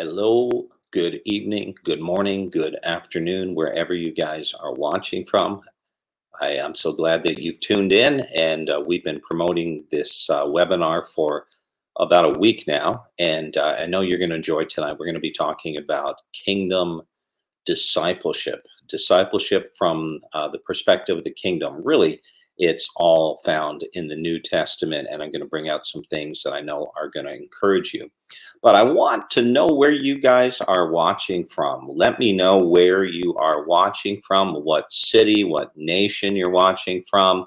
Hello, good evening, good morning, good afternoon, wherever you guys are watching from. I am so glad that you've tuned in, and uh, we've been promoting this uh, webinar for about a week now. And uh, I know you're going to enjoy tonight. We're going to be talking about kingdom discipleship, discipleship from uh, the perspective of the kingdom. Really, it's all found in the New Testament, and I'm going to bring out some things that I know are going to encourage you. But I want to know where you guys are watching from. Let me know where you are watching from, what city, what nation you're watching from.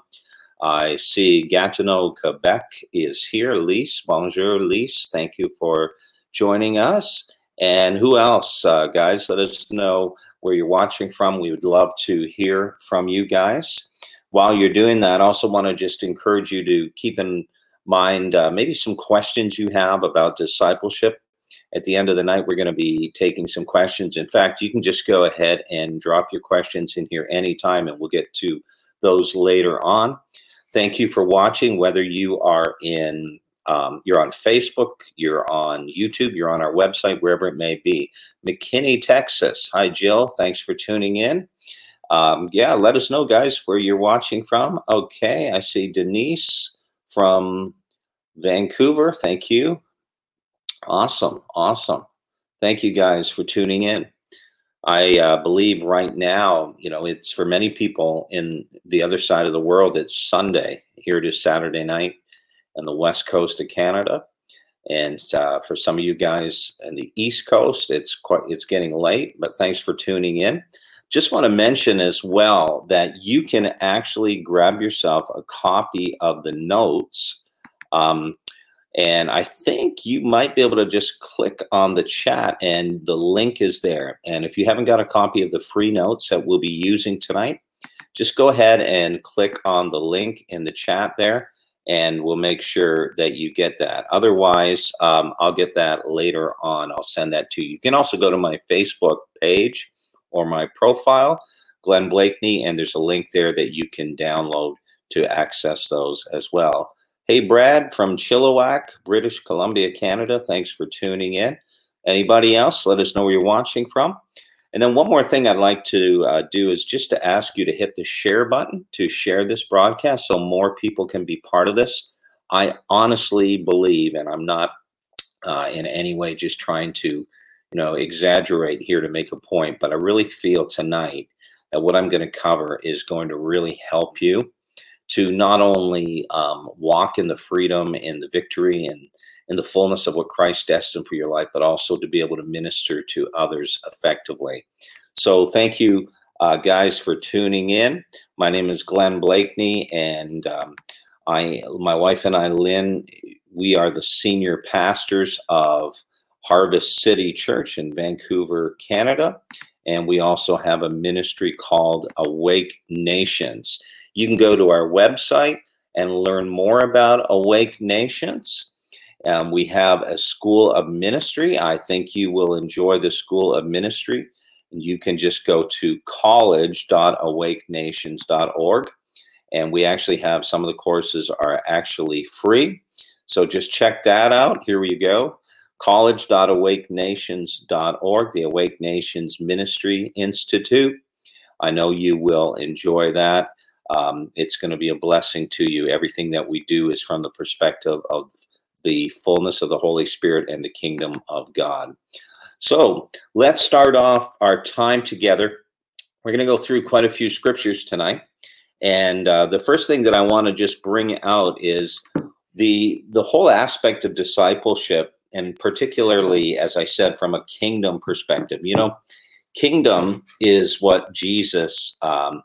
I see Gatineau, Quebec is here. Lise, bonjour, Lise. Thank you for joining us. And who else, uh, guys? Let us know where you're watching from. We would love to hear from you guys while you're doing that, I also want to just encourage you to keep in mind uh, maybe some questions you have about discipleship. At the end of the night, we're going to be taking some questions. In fact, you can just go ahead and drop your questions in here anytime, and we'll get to those later on. Thank you for watching. Whether you are in, um, you're on Facebook, you're on YouTube, you're on our website, wherever it may be. McKinney, Texas. Hi, Jill. Thanks for tuning in um, yeah, let us know, guys, where you're watching from. Okay, I see Denise from Vancouver. Thank you. Awesome, awesome. Thank you guys for tuning in. I uh, believe right now, you know, it's for many people in the other side of the world, it's Sunday. Here it is Saturday night on the west coast of Canada. And uh, for some of you guys in the East Coast, it's quite it's getting late, but thanks for tuning in. Just want to mention as well that you can actually grab yourself a copy of the notes. Um, and I think you might be able to just click on the chat and the link is there. And if you haven't got a copy of the free notes that we'll be using tonight, just go ahead and click on the link in the chat there and we'll make sure that you get that. Otherwise, um, I'll get that later on. I'll send that to you. You can also go to my Facebook page or my profile, Glenn Bleakney, and there's a link there that you can download to access those as well. Hey, Brad from Chilliwack, British Columbia, Canada. Thanks for tuning in. Anybody else? Let us know where you're watching from. And then one more thing I'd like to uh, do is just to ask you to hit the share button to share this broadcast so more people can be part of this. I honestly believe, and I'm not uh, in any way just trying to you know, exaggerate here to make a point, but I really feel tonight that what I'm going to cover is going to really help you to not only um, walk in the freedom and the victory and in the fullness of what Christ destined for your life, but also to be able to minister to others effectively. So, thank you, uh, guys, for tuning in. My name is Glenn Bleakney, and um, I, my wife and I, Lynn, we are the senior pastors of Harvest City Church in Vancouver, Canada. And we also have a ministry called Awake Nations. You can go to our website and learn more about Awake Nations. Um, we have a school of ministry. I think you will enjoy the school of ministry. And you can just go to college.awakenations.org. And we actually have some of the courses are actually free. So just check that out. Here we go college.awakenations.org, the Awake Nations Ministry Institute. I know you will enjoy that. Um, it's going to be a blessing to you. Everything that we do is from the perspective of the fullness of the Holy Spirit and the kingdom of God. So let's start off our time together. We're going to go through quite a few scriptures tonight. And uh, the first thing that I want to just bring out is the the whole aspect of discipleship and particularly, as I said, from a kingdom perspective. You know, kingdom is what Jesus, um,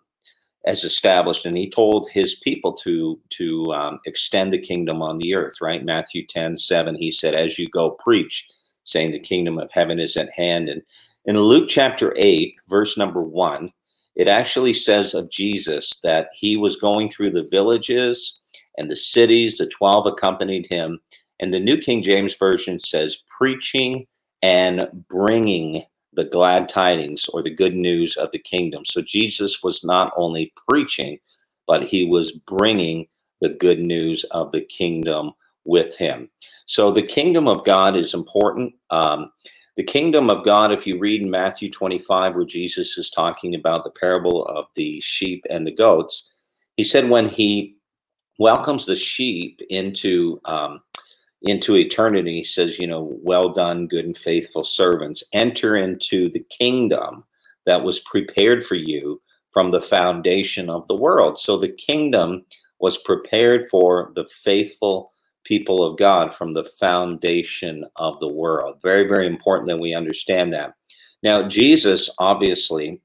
as established, and he told his people to to um, extend the kingdom on the earth. Right, Matthew 10, 7, He said, "As you go, preach, saying the kingdom of heaven is at hand." And in Luke chapter eight, verse number one, it actually says of Jesus that he was going through the villages and the cities. The twelve accompanied him, and the New King James Version says, "preaching and bringing." the glad tidings or the good news of the kingdom. So Jesus was not only preaching, but he was bringing the good news of the kingdom with him. So the kingdom of God is important. Um, the kingdom of God, if you read in Matthew 25, where Jesus is talking about the parable of the sheep and the goats, he said when he welcomes the sheep into um, into eternity. He says, you know, well done, good and faithful servants. Enter into the kingdom that was prepared for you from the foundation of the world. So the kingdom was prepared for the faithful people of God from the foundation of the world. Very, very important that we understand that. Now, Jesus obviously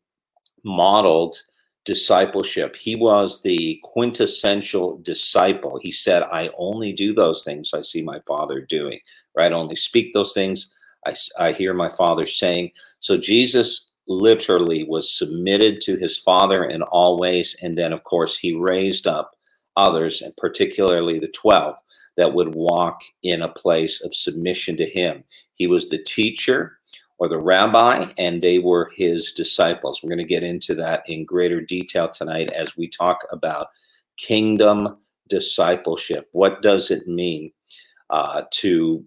modeled discipleship. He was the quintessential disciple. He said, I only do those things I see my father doing, right? I only speak those things I, I hear my father saying. So Jesus literally was submitted to his father in all ways. And then, of course, he raised up others, and particularly the 12, that would walk in a place of submission to him. He was the teacher, or the rabbi, and they were his disciples. We're going to get into that in greater detail tonight as we talk about kingdom discipleship. What does it mean uh, to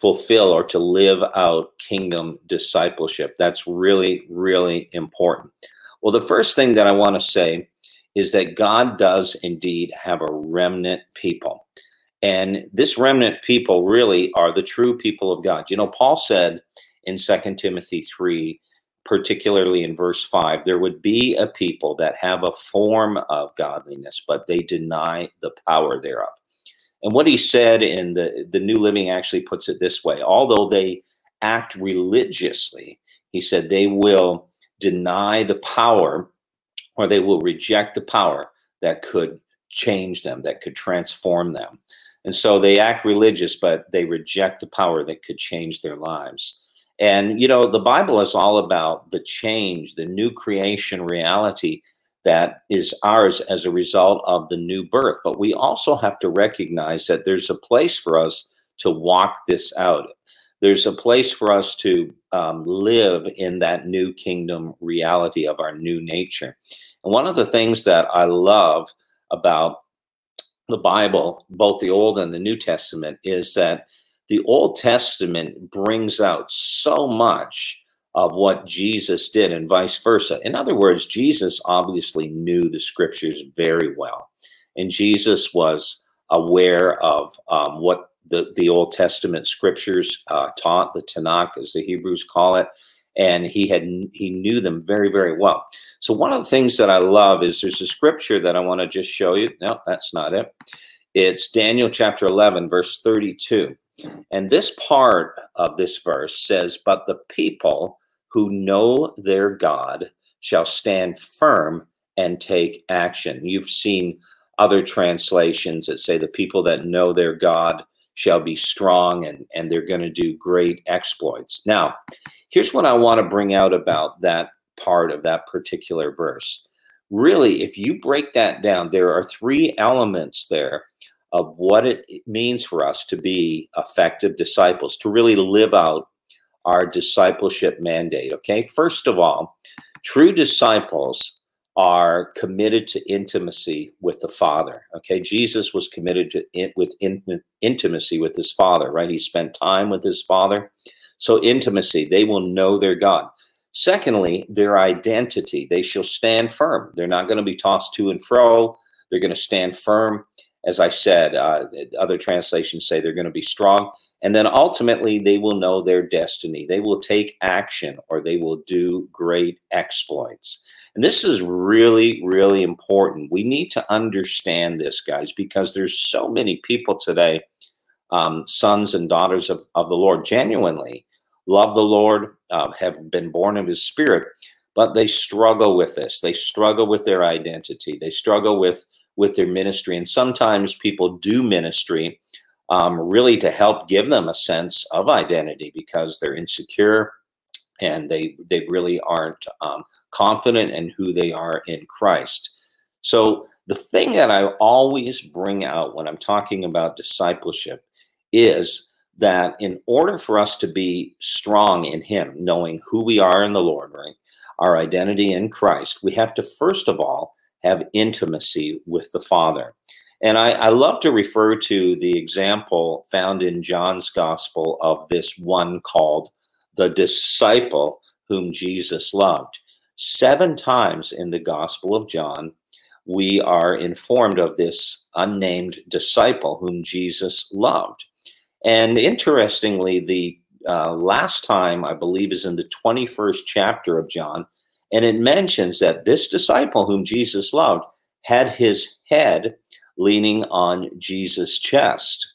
fulfill or to live out kingdom discipleship? That's really, really important. Well, the first thing that I want to say is that God does indeed have a remnant people. And this remnant people really are the true people of God. You know, Paul said, in Second Timothy 3, particularly in verse 5, there would be a people that have a form of godliness, but they deny the power thereof. And what he said in the, the New Living actually puts it this way although they act religiously, he said they will deny the power or they will reject the power that could change them, that could transform them. And so they act religious, but they reject the power that could change their lives. And, you know, the Bible is all about the change, the new creation reality that is ours as a result of the new birth. But we also have to recognize that there's a place for us to walk this out. There's a place for us to um, live in that new kingdom reality of our new nature. And one of the things that I love about the Bible, both the Old and the New Testament, is that the Old Testament brings out so much of what Jesus did and vice versa. In other words, Jesus obviously knew the scriptures very well. And Jesus was aware of um, what the, the Old Testament scriptures uh, taught, the Tanakh, as the Hebrews call it. And he had he knew them very, very well. So one of the things that I love is there's a scripture that I want to just show you. No, that's not it. It's Daniel chapter 11, verse 32. And this part of this verse says, But the people who know their God shall stand firm and take action. You've seen other translations that say the people that know their God shall be strong and, and they're going to do great exploits. Now, here's what I want to bring out about that part of that particular verse. Really, if you break that down, there are three elements there of what it means for us to be effective disciples, to really live out our discipleship mandate. Okay, first of all, true disciples are committed to intimacy with the Father. Okay, Jesus was committed to in, with in, intimacy with his Father, right? He spent time with his Father. So, intimacy, they will know their God. Secondly, their identity, they shall stand firm. They're not going to be tossed to and fro. They're going to stand firm as I said, uh, other translations say they're going to be strong. And then ultimately, they will know their destiny. They will take action or they will do great exploits. And this is really, really important. We need to understand this, guys, because there's so many people today, um, sons and daughters of, of the Lord, genuinely love the Lord, uh, have been born of his spirit, but they struggle with this. They struggle with their identity. They struggle with with their ministry, and sometimes people do ministry um, really to help give them a sense of identity because they're insecure and they they really aren't um, confident in who they are in Christ. So the thing that I always bring out when I'm talking about discipleship is that in order for us to be strong in Him, knowing who we are in the Lord, right, our identity in Christ, we have to first of all have intimacy with the Father. And I, I, love to refer to the example found in John's gospel of this one called the disciple whom Jesus loved. Seven times in the gospel of John, we are informed of this unnamed disciple whom Jesus loved. And interestingly, the uh, last time, I believe, is in the 21st chapter of John, and it mentions that this disciple whom Jesus loved had his head leaning on Jesus' chest.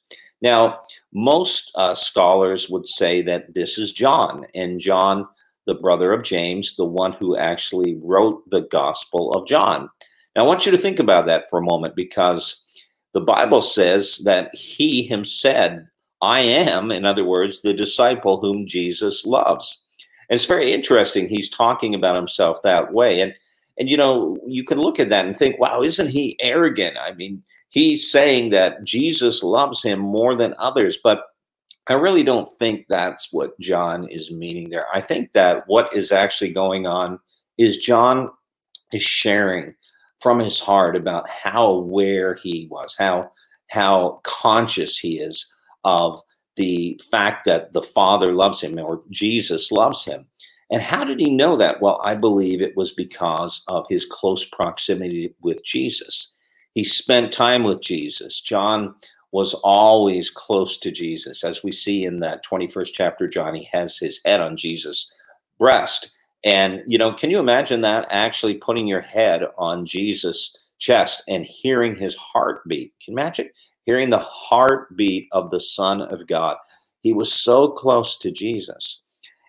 Now, most uh, scholars would say that this is John, and John, the brother of James, the one who actually wrote the Gospel of John. Now, I want you to think about that for a moment because the Bible says that he himself said, I am, in other words, the disciple whom Jesus loves. And it's very interesting. He's talking about himself that way. And and you know, you can look at that and think, wow, isn't he arrogant? I mean, he's saying that Jesus loves him more than others, but I really don't think that's what John is meaning there. I think that what is actually going on is John is sharing from his heart about how aware he was, how how conscious he is of the fact that the Father loves him or Jesus loves him. And how did he know that? Well, I believe it was because of his close proximity with Jesus. He spent time with Jesus. John was always close to Jesus. As we see in that 21st chapter, John, he has his head on Jesus' breast. And, you know, can you imagine that actually putting your head on Jesus' chest and hearing his heartbeat? Can you imagine hearing the heartbeat of the Son of God? He was so close to Jesus.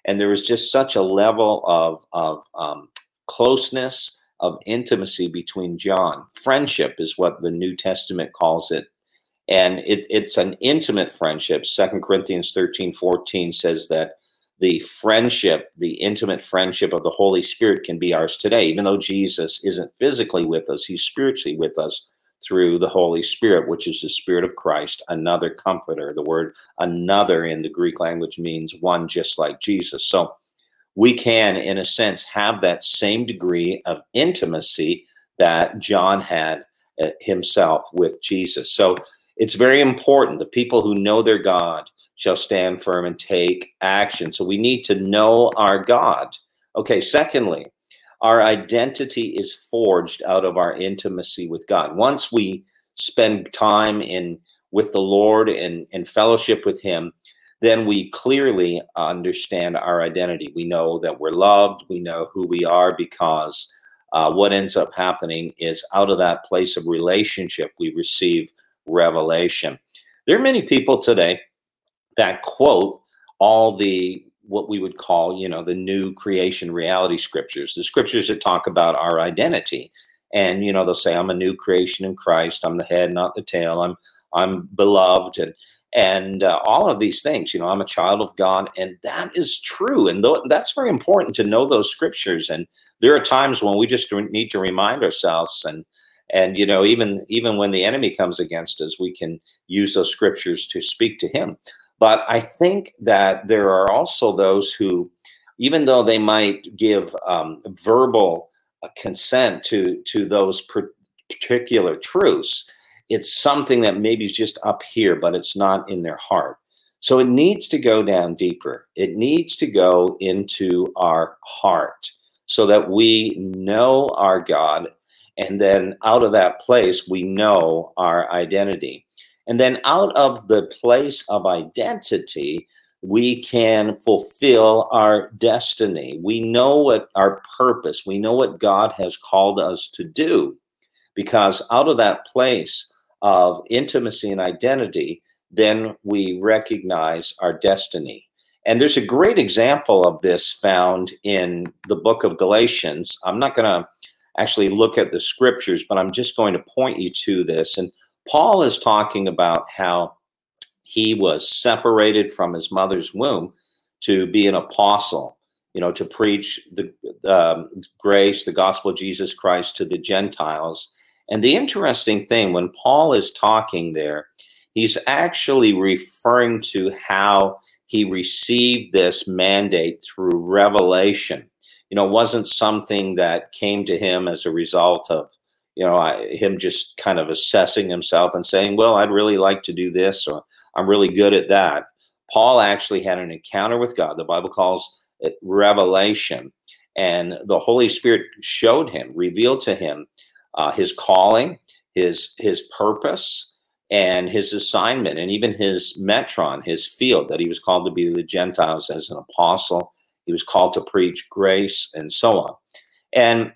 And there was just such a level of, of um, closeness of intimacy between John. Friendship is what the New Testament calls it. And it, it's an intimate friendship. Second Corinthians 13, 14 says that the friendship, the intimate friendship of the Holy Spirit can be ours today. Even though Jesus isn't physically with us, he's spiritually with us through the Holy Spirit, which is the Spirit of Christ, another comforter. The word another in the Greek language means one just like Jesus. So we can, in a sense, have that same degree of intimacy that John had uh, himself with Jesus. So it's very important. The people who know their God shall stand firm and take action. So we need to know our God. Okay, secondly, our identity is forged out of our intimacy with God. Once we spend time in with the Lord and in fellowship with Him, then we clearly understand our identity. We know that we're loved. We know who we are because uh, what ends up happening is out of that place of relationship, we receive revelation. There are many people today that quote all the what we would call, you know, the new creation reality scriptures, the scriptures that talk about our identity. And you know, they'll say, "I'm a new creation in Christ. I'm the head, not the tail. I'm I'm beloved." And and uh, all of these things you know i'm a child of god and that is true and th- that's very important to know those scriptures and there are times when we just need to remind ourselves and and you know even even when the enemy comes against us we can use those scriptures to speak to him but i think that there are also those who even though they might give um, verbal uh, consent to to those particular truths it's something that maybe is just up here, but it's not in their heart. So it needs to go down deeper. It needs to go into our heart so that we know our God. And then out of that place, we know our identity. And then out of the place of identity, we can fulfill our destiny. We know what our purpose, we know what God has called us to do. Because out of that place of intimacy and identity, then we recognize our destiny. And there's a great example of this found in the book of Galatians. I'm not going to actually look at the scriptures, but I'm just going to point you to this. And Paul is talking about how he was separated from his mother's womb to be an apostle, you know, to preach the um, grace, the gospel of Jesus Christ to the Gentiles. And the interesting thing, when Paul is talking there, he's actually referring to how he received this mandate through revelation. You know, it wasn't something that came to him as a result of, you know, I, him just kind of assessing himself and saying, well, I'd really like to do this or I'm really good at that. Paul actually had an encounter with God. The Bible calls it revelation. And the Holy Spirit showed him, revealed to him uh, his calling, his his purpose, and his assignment, and even his metron, his field that he was called to be the Gentiles as an apostle. He was called to preach grace and so on. And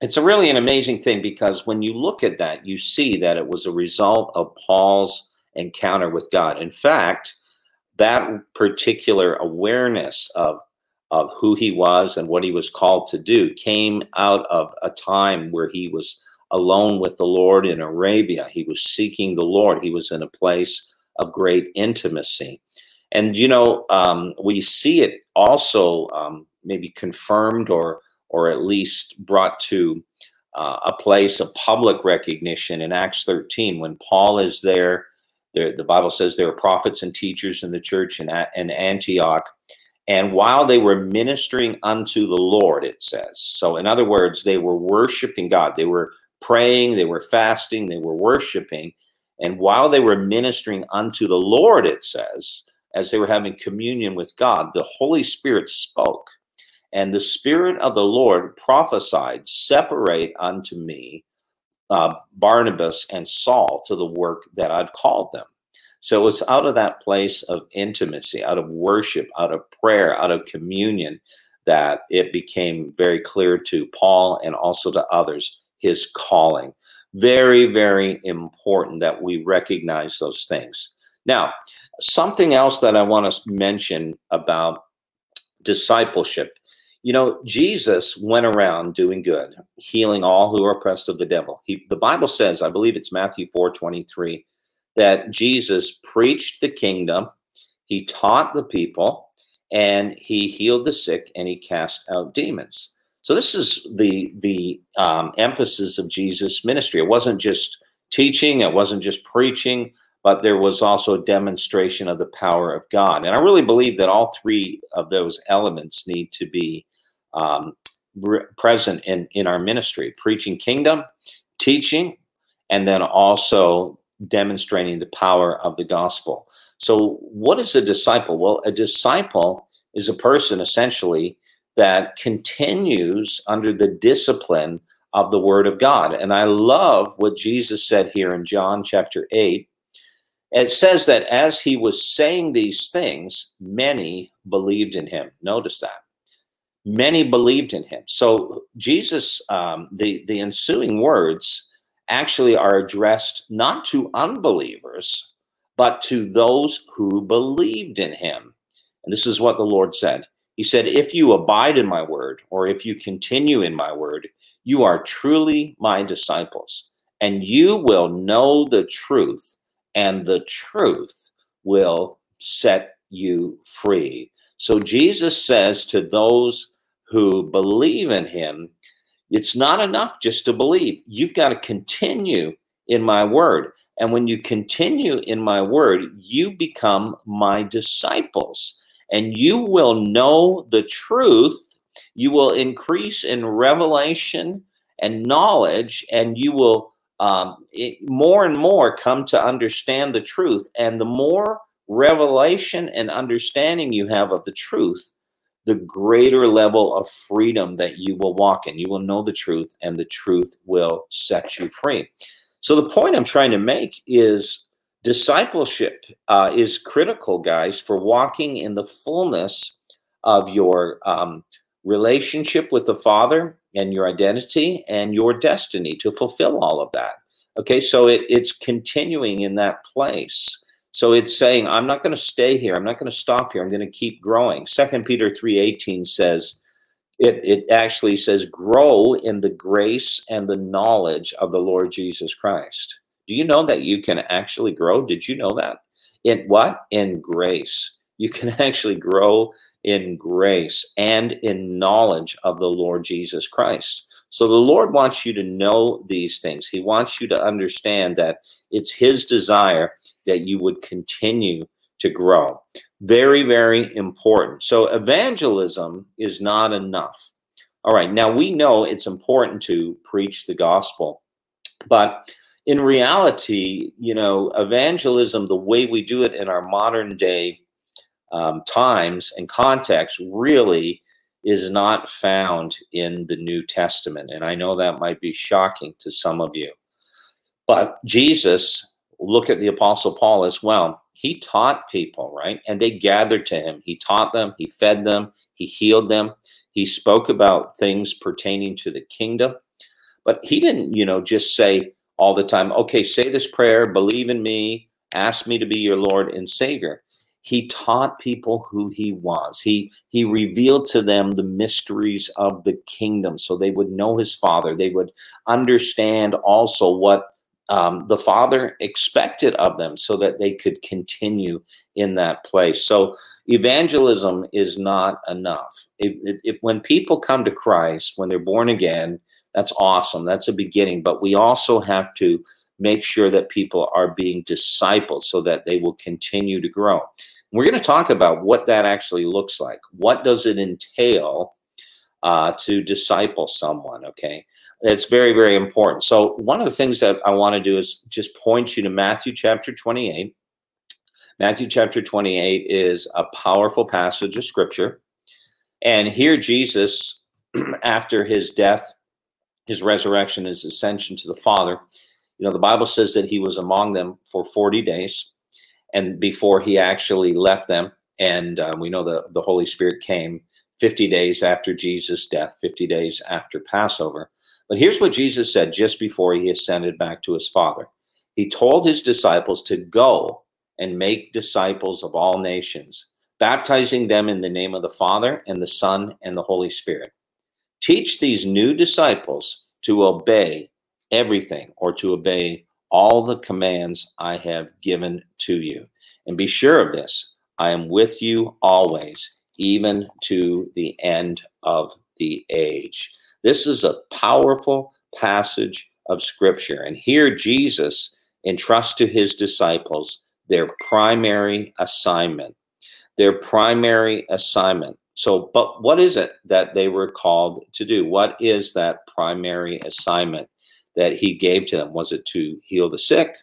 it's a really an amazing thing because when you look at that, you see that it was a result of Paul's encounter with God. In fact, that particular awareness of of who he was and what he was called to do came out of a time where he was alone with the Lord in Arabia. He was seeking the Lord. He was in a place of great intimacy. And, you know, um, we see it also um, maybe confirmed or, or at least brought to uh, a place of public recognition in Acts 13 when Paul is there. there the Bible says there are prophets and teachers in the church in, in Antioch. And while they were ministering unto the Lord, it says. So, in other words, they were worshiping God. They were praying, they were fasting, they were worshiping. And while they were ministering unto the Lord, it says, as they were having communion with God, the Holy Spirit spoke. And the Spirit of the Lord prophesied, Separate unto me uh, Barnabas and Saul to the work that I've called them. So it was out of that place of intimacy, out of worship, out of prayer, out of communion, that it became very clear to Paul and also to others his calling. Very, very important that we recognize those things. Now, something else that I want to mention about discipleship. You know, Jesus went around doing good, healing all who are oppressed of the devil. He, the Bible says, I believe it's Matthew 4 23, that Jesus preached the kingdom, he taught the people, and he healed the sick, and he cast out demons. So this is the the um, emphasis of Jesus' ministry. It wasn't just teaching, it wasn't just preaching, but there was also a demonstration of the power of God. And I really believe that all three of those elements need to be um, re- present in in our ministry: preaching kingdom, teaching, and then also demonstrating the power of the gospel. So, what is a disciple? Well, a disciple is a person essentially that continues under the discipline of the Word of God. And I love what Jesus said here in John chapter 8. It says that as he was saying these things, many believed in him. Notice that. Many believed in him. So Jesus, um, the, the ensuing words actually are addressed not to unbelievers, but to those who believed in him. And this is what the Lord said he said, If you abide in my word, or if you continue in my word, you are truly my disciples, and you will know the truth, and the truth will set you free. So Jesus says to those who believe in him, it's not enough just to believe. You've got to continue in my word. And when you continue in my word, you become my disciples and you will know the truth. You will increase in revelation and knowledge, and you will um, it, more and more come to understand the truth. And the more revelation and understanding you have of the truth, the greater level of freedom that you will walk in. You will know the truth, and the truth will set you free. So, the point I'm trying to make is discipleship uh, is critical, guys, for walking in the fullness of your um, relationship with the Father and your identity and your destiny to fulfill all of that. Okay, so it, it's continuing in that place. So it's saying, I'm not going to stay here. I'm not going to stop here. I'm going to keep growing. Second Peter 3.18 says, it, it actually says, grow in the grace and the knowledge of the Lord Jesus Christ. Do you know that you can actually grow? Did you know that? In what? In grace. You can actually grow in grace and in knowledge of the Lord Jesus Christ. So the Lord wants you to know these things. He wants you to understand that it's His desire that you would continue to grow. Very, very important. So evangelism is not enough. All right, now we know it's important to preach the gospel, but in reality, you know, evangelism, the way we do it in our modern day um, times and context, really is not found in the New Testament. And I know that might be shocking to some of you. But Jesus, look at the Apostle Paul as well. He taught people, right? And they gathered to him. He taught them, he fed them, he healed them, he spoke about things pertaining to the kingdom. But he didn't, you know, just say all the time, okay, say this prayer, believe in me, ask me to be your Lord and Savior he taught people who he was. He he revealed to them the mysteries of the kingdom so they would know his father. They would understand also what um, the father expected of them so that they could continue in that place. So evangelism is not enough. If, when people come to christ when they're born again that's awesome. That's a beginning. But we also have to make sure that people are being discipled so that they will continue to grow. We're going to talk about what that actually looks like. What does it entail uh, to disciple someone? Okay. It's very, very important. So, one of the things that I want to do is just point you to Matthew chapter 28. Matthew chapter 28 is a powerful passage of scripture. And here, Jesus, after his death, his resurrection, his ascension to the Father, you know, the Bible says that he was among them for 40 days and before he actually left them. And uh, we know the, the Holy Spirit came 50 days after Jesus' death, 50 days after Passover. But here's what Jesus said just before he ascended back to his Father. He told his disciples to go and make disciples of all nations, baptizing them in the name of the Father and the Son and the Holy Spirit. Teach these new disciples to obey everything or to obey all the commands I have given to you. And be sure of this I am with you always, even to the end of the age. This is a powerful passage of scripture. And here Jesus entrusts to his disciples their primary assignment. Their primary assignment. So, but what is it that they were called to do? What is that primary assignment? That he gave to them? Was it to heal the sick?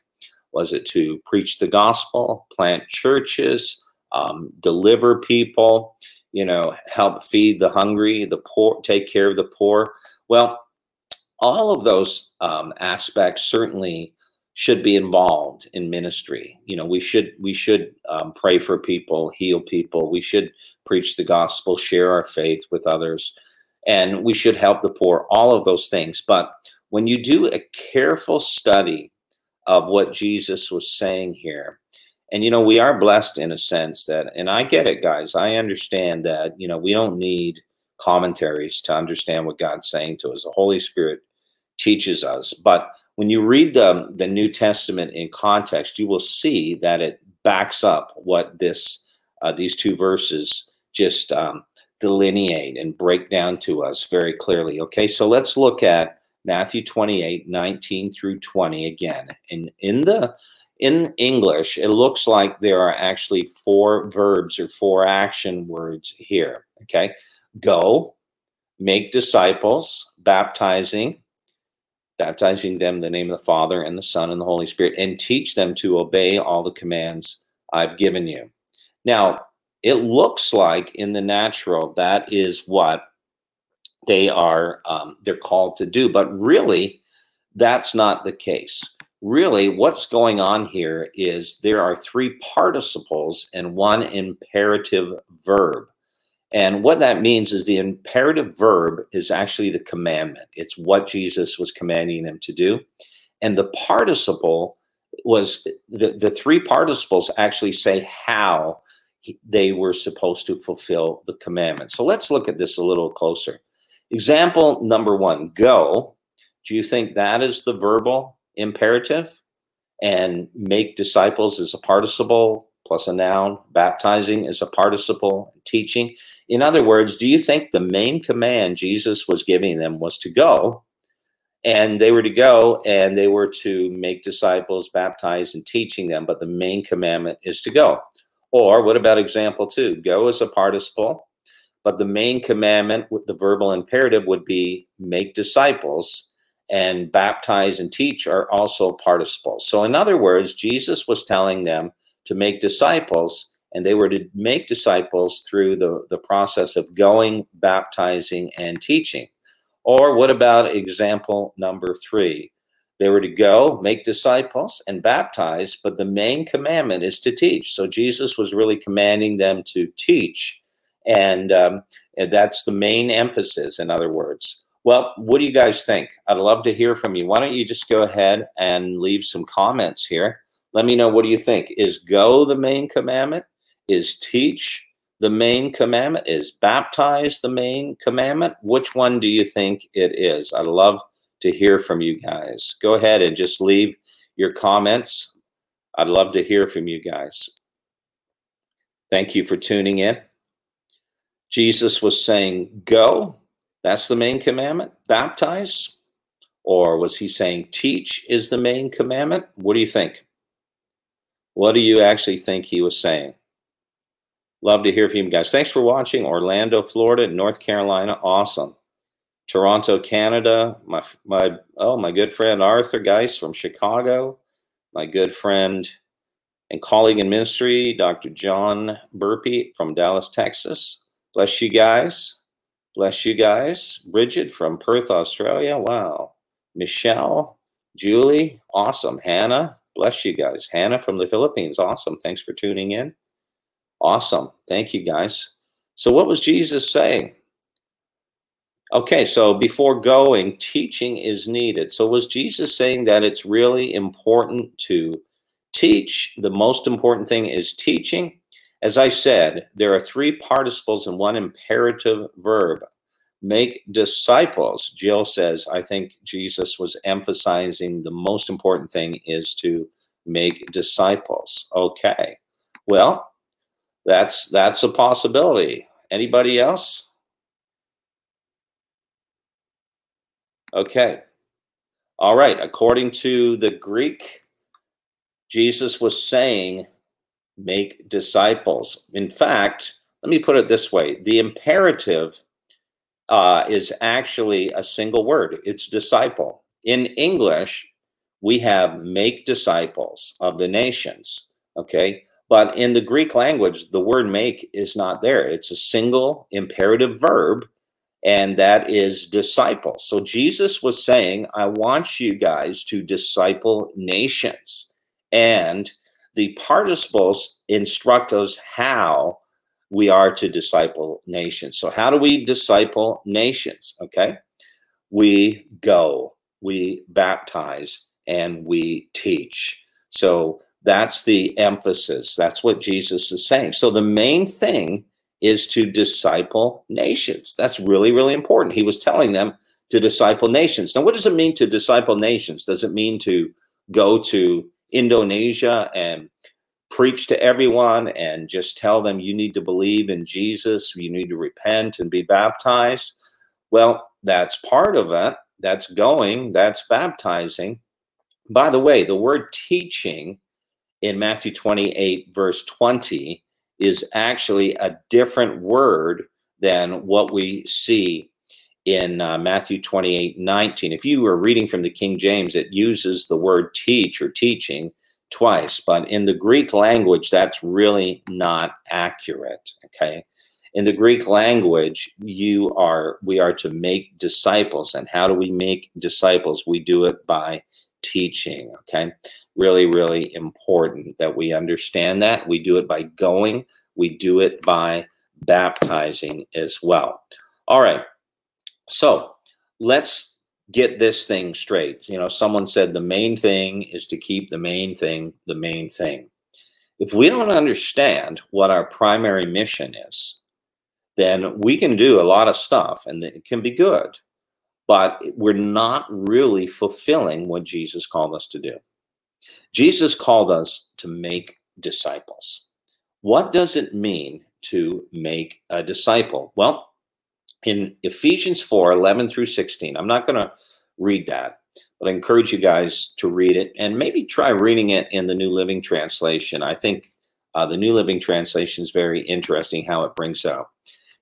Was it to preach the gospel, plant churches, um, deliver people, you know, help feed the hungry, the poor, take care of the poor? Well, all of those um, aspects certainly should be involved in ministry. You know, we should we should um, pray for people, heal people. We should preach the gospel, share our faith with others, and we should help the poor. All of those things, but when you do a careful study of what Jesus was saying here, and you know, we are blessed in a sense that, and I get it, guys. I understand that, you know, we don't need commentaries to understand what God's saying to us. The Holy Spirit teaches us. But when you read the, the New Testament in context, you will see that it backs up what this uh, these two verses just um, delineate and break down to us very clearly. Okay, so let's look at Matthew 28, 19 through 20 again. And in the in English, it looks like there are actually four verbs or four action words here. Okay. Go, make disciples, baptizing, baptizing them in the name of the Father and the Son and the Holy Spirit, and teach them to obey all the commands I've given you. Now, it looks like in the natural that is what they are um, they're called to do but really that's not the case really what's going on here is there are three participles and one imperative verb and what that means is the imperative verb is actually the commandment it's what jesus was commanding them to do and the participle was the, the three participles actually say how they were supposed to fulfill the commandment. So let's look at this a little closer. Example number one go. Do you think that is the verbal imperative? And make disciples is a participle plus a noun, baptizing is a participle, teaching. In other words, do you think the main command Jesus was giving them was to go? And they were to go and they were to make disciples, baptize, and teaching them, but the main commandment is to go. Or what about example two? Go as a participle, but the main commandment, with the verbal imperative, would be make disciples and baptize and teach are also participles. So, in other words, Jesus was telling them to make disciples, and they were to make disciples through the, the process of going, baptizing, and teaching. Or what about example number three? They were to go, make disciples, and baptize, but the main commandment is to teach. So Jesus was really commanding them to teach. And, um, that's the main emphasis, in other words. Well, what do you guys think? I'd love to hear from you. Why don't you just go ahead and leave some comments here? Let me know what do you think? Is go the main commandment? Is teach the main commandment? Is baptize the main commandment? Which one do you think it is? I'd love to hear from you guys. Go ahead and just leave your comments. I'd love to hear from you guys. Thank you for tuning in. Jesus was saying, Go that's the main commandment. Baptize? Or was he saying teach is the main commandment? What do you think? What do you actually think he was saying? Love to hear from you guys. Thanks for watching. Orlando, Florida, North Carolina. Awesome. Toronto, Canada. My my oh my good friend Arthur Geis from Chicago. My good friend and colleague in ministry, Dr. John Burpee from Dallas, Texas. Bless you guys. Bless you guys. Bridget from Perth, Australia. Wow. Michelle, Julie, awesome. Hannah, bless you guys. Hannah from the Philippines, awesome. Thanks for tuning in. Awesome. Thank you guys. So, what was Jesus saying? Okay, so before going, teaching is needed. So, was Jesus saying that it's really important to teach? The most important thing is teaching. As I said, there are three participles and one imperative verb. Make disciples. Jill says, I think Jesus was emphasizing the most important thing is to make disciples. Okay. Well, that's that's a possibility. Anybody else? Okay. All right. According to the Greek, Jesus was saying make disciples. In fact, let me put it this way the imperative uh, is actually a single word it's disciple. In English, we have make disciples of the nations. Okay. But in the Greek language, the word make is not there. It's a single imperative verb, and that is disciple. So Jesus was saying, I want you guys to disciple nations. And the participles instruct us how we are to disciple nations. So, how do we disciple nations? Okay. We go, we baptize, and we teach. So, that's the emphasis. That's what Jesus is saying. So, the main thing is to disciple nations. That's really, really important. He was telling them to disciple nations. Now, what does it mean to disciple nations? Does it mean to go to Indonesia and preach to everyone and just tell them you need to believe in Jesus, you need to repent and be baptized. Well, that's part of it. That's going, that's baptizing. By the way, the word teaching in Matthew 28, verse 20, is actually a different word than what we see in uh, Matthew 28 19. If you were reading from the King James, it uses the word teach or teaching twice, but in the Greek language, that's really not accurate. Okay. In the Greek language, you are we are to make disciples. And how do we make disciples? We do it by teaching. Okay. Really, really important that we understand that. We do it by going, we do it by baptizing as well. All right. So let's get this thing straight. You know, someone said the main thing is to keep the main thing the main thing. If we don't understand what our primary mission is, then we can do a lot of stuff and it can be good, but we're not really fulfilling what Jesus called us to do. Jesus called us to make disciples. What does it mean to make a disciple? Well, in Ephesians 4 11 through 16, I'm not going to read that, but I encourage you guys to read it and maybe try reading it in the New Living Translation. I think uh, the New Living Translation is very interesting how it brings out.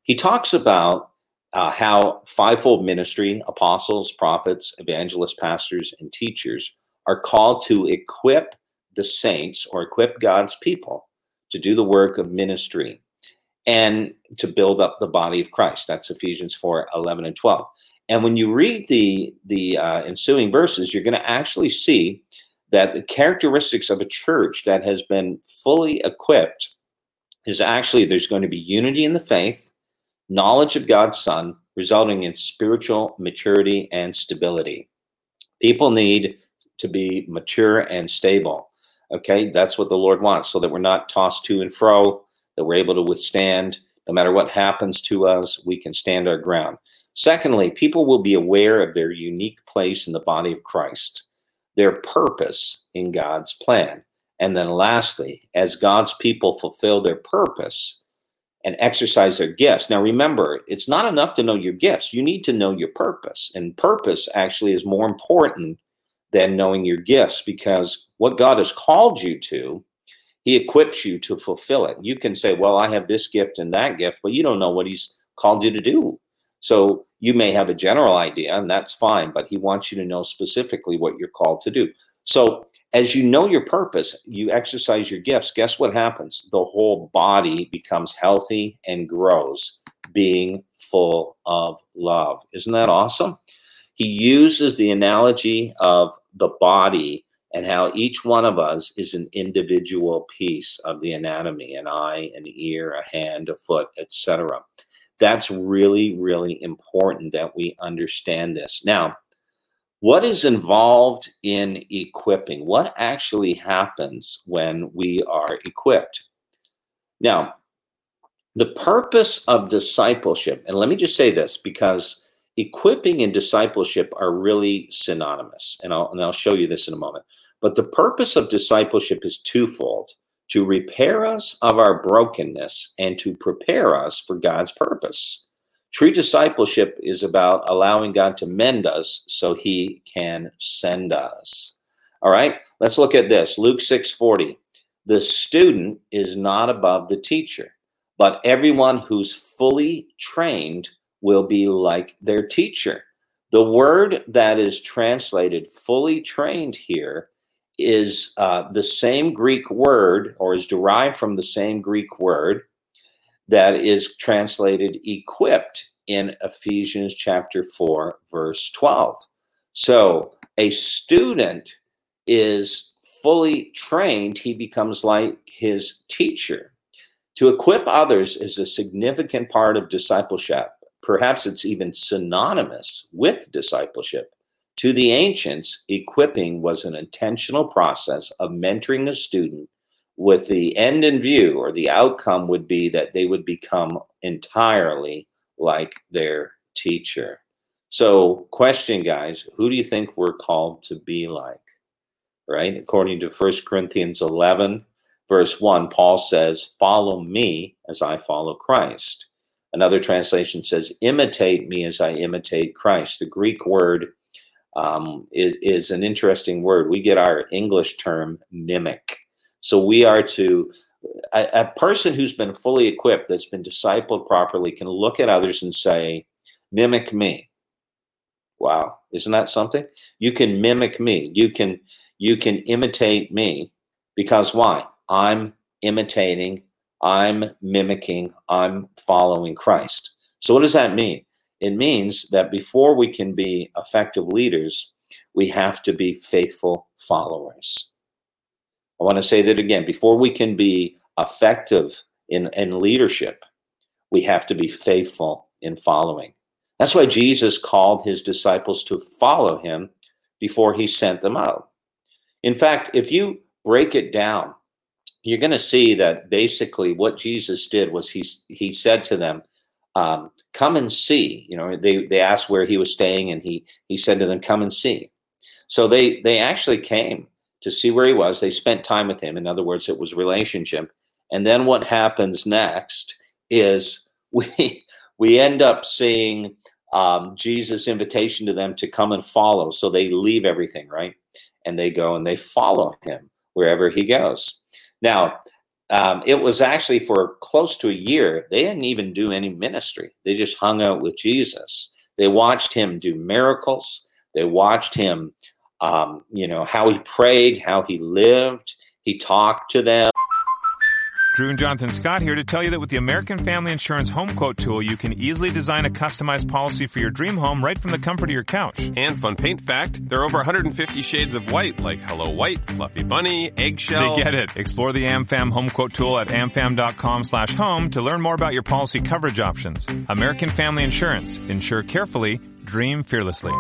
He talks about uh, how fivefold ministry, apostles, prophets, evangelists, pastors, and teachers are called to equip the saints or equip God's people to do the work of ministry and to build up the body of Christ. That's Ephesians 4 11 and 12. And when you read the, the uh, ensuing verses, you're going to actually see that the characteristics of a church that has been fully equipped is actually there's going to be unity in the faith, knowledge of God's Son, resulting in spiritual maturity and stability. People need to be mature and stable. Okay, that's what the Lord wants, so that we're not tossed to and fro, that we're able to withstand no matter what happens to us, we can stand our ground. Secondly, people will be aware of their unique place in the body of Christ, their purpose in God's plan. And then lastly, as God's people fulfill their purpose and exercise their gifts. Now, remember, it's not enough to know your gifts. You need to know your purpose. And purpose actually is more important than knowing your gifts because what God has called you to, He equips you to fulfill it. You can say, Well, I have this gift and that gift, but you don't know what He's called you to do. So you may have a general idea, and that's fine, but He wants you to know specifically what you're called to do. So as you know your purpose, you exercise your gifts. Guess what happens? The whole body becomes healthy and grows, being full of love. Isn't that awesome? He uses the analogy of the body and how each one of us is an individual piece of the anatomy an eye an ear a hand a foot etc that's really really important that we understand this. Now what is involved in equipping? What actually happens when we are equipped? Now the purpose of discipleship and let me just say this because equipping and discipleship are really synonymous and I'll, and I'll show you this in a moment but the purpose of discipleship is twofold to repair us of our brokenness and to prepare us for god's purpose. True discipleship is about allowing god to mend us so he can send us. All right let's look at this luke 640 the student is not above the teacher but everyone who's fully trained will be like their teacher. The word that is translated fully trained here is uh, the same Greek word or is derived from the same Greek word that is translated equipped in Ephesians chapter 4, verse 12. So a student is fully trained, he becomes like his teacher. To equip others is a significant part of discipleship. Perhaps it's even synonymous with discipleship. To the ancients, equipping was an intentional process of mentoring a student with the end in view, or the outcome would be that they would become entirely like their teacher. So, question, guys, who do you think we're called to be like? Right? According to 1 Corinthians 11, verse 1, Paul says, Follow me as I follow Christ. Another translation says, imitate me as I imitate Christ. The Greek word um, is, is an interesting word. We get our English term mimic. So we are to, a, a person who's been fully equipped, that's been discipled properly, can look at others and say, mimic me. Wow, isn't that something? You can mimic me. You can you can imitate me because why? I'm imitating I'm mimicking, I'm following Christ. So, what does that mean? It means that before we can be effective leaders, we have to be faithful followers. I want to say that again. Before we can be effective in, in leadership, we have to be faithful in following. That's why Jesus called his disciples to follow him before he sent them out. In fact, if you break it down, you're going to see that basically what Jesus did was he he said to them, um, "Come and see." You know, they they asked where he was staying, and he he said to them, "Come and see." So they they actually came to see where he was. They spent time with him. In other words, it was relationship. And then what happens next is we we end up seeing um, Jesus' invitation to them to come and follow. So they leave everything, right? And they go and they follow him wherever he goes. Now, um, it was actually for close to a year, they didn't even do any ministry. They just hung out with Jesus. They watched him do miracles. They watched him, um, you know, how he prayed, how he lived. He talked to them. Drew and Jonathan Scott here to tell you that with the American Family Insurance Home Quote tool, you can easily design a customized policy for your dream home right from the comfort of your couch. And fun paint fact, there are over 150 shades of white, like Hello White, Fluffy Bunny, Eggshell. They get it. Explore the AmFam Home Quote tool at amfam.com slash home to learn more about your policy coverage options. American Family Insurance. Insure carefully, dream fearlessly.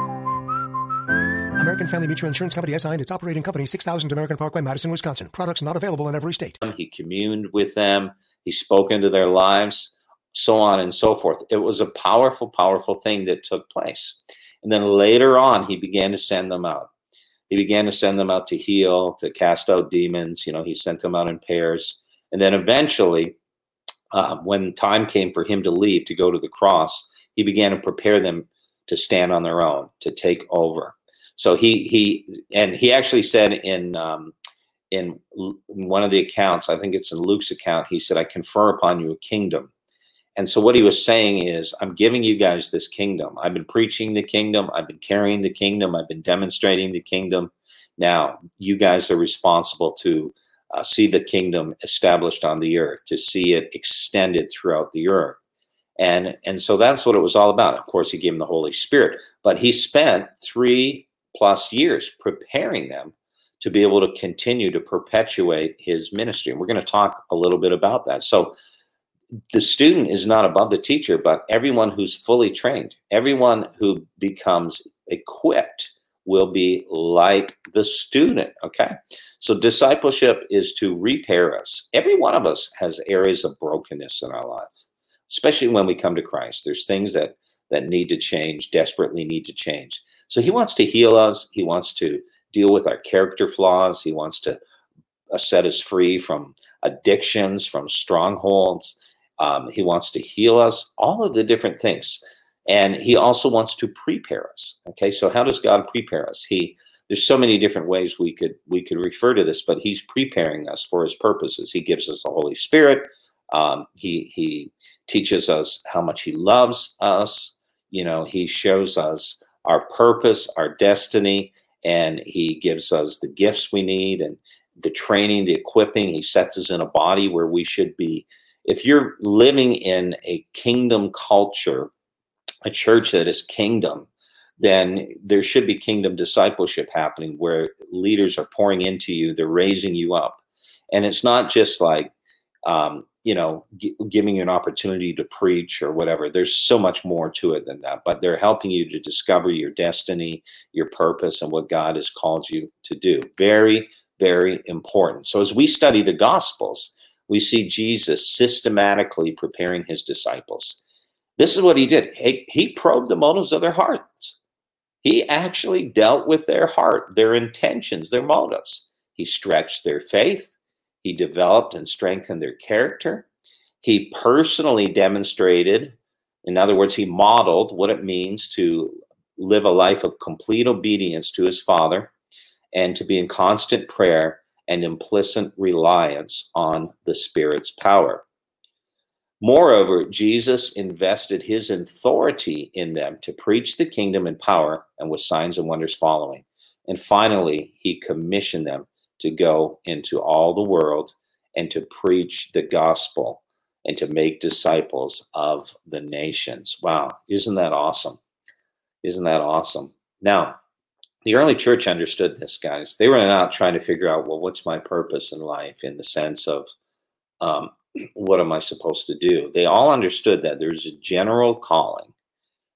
American Family Mutual Insurance Company SI and its operating company 6000 American Parkway, Madison, Wisconsin. Products not available in every state. He communed with them. He spoke into their lives, so on and so forth. It was a powerful, powerful thing that took place. And then later on, he began to send them out. He began to send them out to heal, to cast out demons. You know, he sent them out in pairs. And then eventually, uh, when time came for him to leave to go to the cross, he began to prepare them to stand on their own, to take over. So he he and he actually said in um, in one of the accounts, I think it's in Luke's account, he said, "I confer upon you a kingdom." And so what he was saying is, I'm giving you guys this kingdom. I've been preaching the kingdom. I've been carrying the kingdom. I've been demonstrating the kingdom. Now you guys are responsible to uh, see the kingdom established on the earth, to see it extended throughout the earth. And, and so that's what it was all about. Of course, he gave him the Holy Spirit, but he spent three plus years preparing them to be able to continue to perpetuate his ministry. And we're going to talk a little bit about that. So the student is not above the teacher, but everyone who's fully trained, everyone who becomes equipped will be like the student. Okay. So discipleship is to repair us. Every one of us has areas of brokenness in our lives, especially when we come to Christ. There's things that that need to change, desperately need to change. So he wants to heal us. He wants to deal with our character flaws. He wants to uh, set us free from addictions, from strongholds. Um, he wants to heal us, all of the different things. And he also wants to prepare us. Okay, so how does God prepare us? He there's so many different ways we could we could refer to this, but he's preparing us for his purposes. He gives us the Holy Spirit. Um, he he teaches us how much he loves us. You know, he shows us our purpose, our destiny, and He gives us the gifts we need and the training, the equipping. He sets us in a body where we should be. If you're living in a kingdom culture, a church that is kingdom, then there should be kingdom discipleship happening where leaders are pouring into you, they're raising you up. And it's not just like, um, you know, g- giving you an opportunity to preach or whatever. There's so much more to it than that, but they're helping you to discover your destiny, your purpose, and what God has called you to do. Very, very important. So as we study the Gospels, we see Jesus systematically preparing his disciples. This is what he did. He, he probed the motives of their hearts. He actually dealt with their heart, their intentions, their motives. He stretched their faith he developed and strengthened their character. He personally demonstrated, in other words, he modeled what it means to live a life of complete obedience to his Father and to be in constant prayer and implicit reliance on the Spirit's power. Moreover, Jesus invested his authority in them to preach the kingdom in power and with signs and wonders following. And finally, he commissioned them to go into all the world and to preach the gospel and to make disciples of the nations. Wow, isn't that awesome? Isn't that awesome? Now, the early church understood this, guys. They were not trying to figure out, well, what's my purpose in life in the sense of um, what am I supposed to do? They all understood that there's a general calling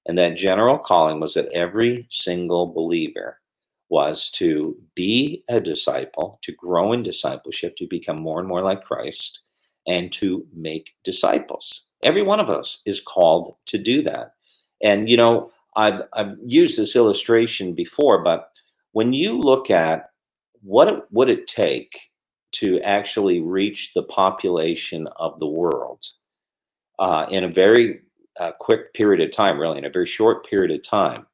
And that general calling was that every single believer was to be a disciple, to grow in discipleship, to become more and more like Christ, and to make disciples. Every one of us is called to do that. And, you know, I've, I've used this illustration before, but when you look at what it, would it take to actually reach the population of the world uh, in a very uh, quick period of time, really, in a very short period of time,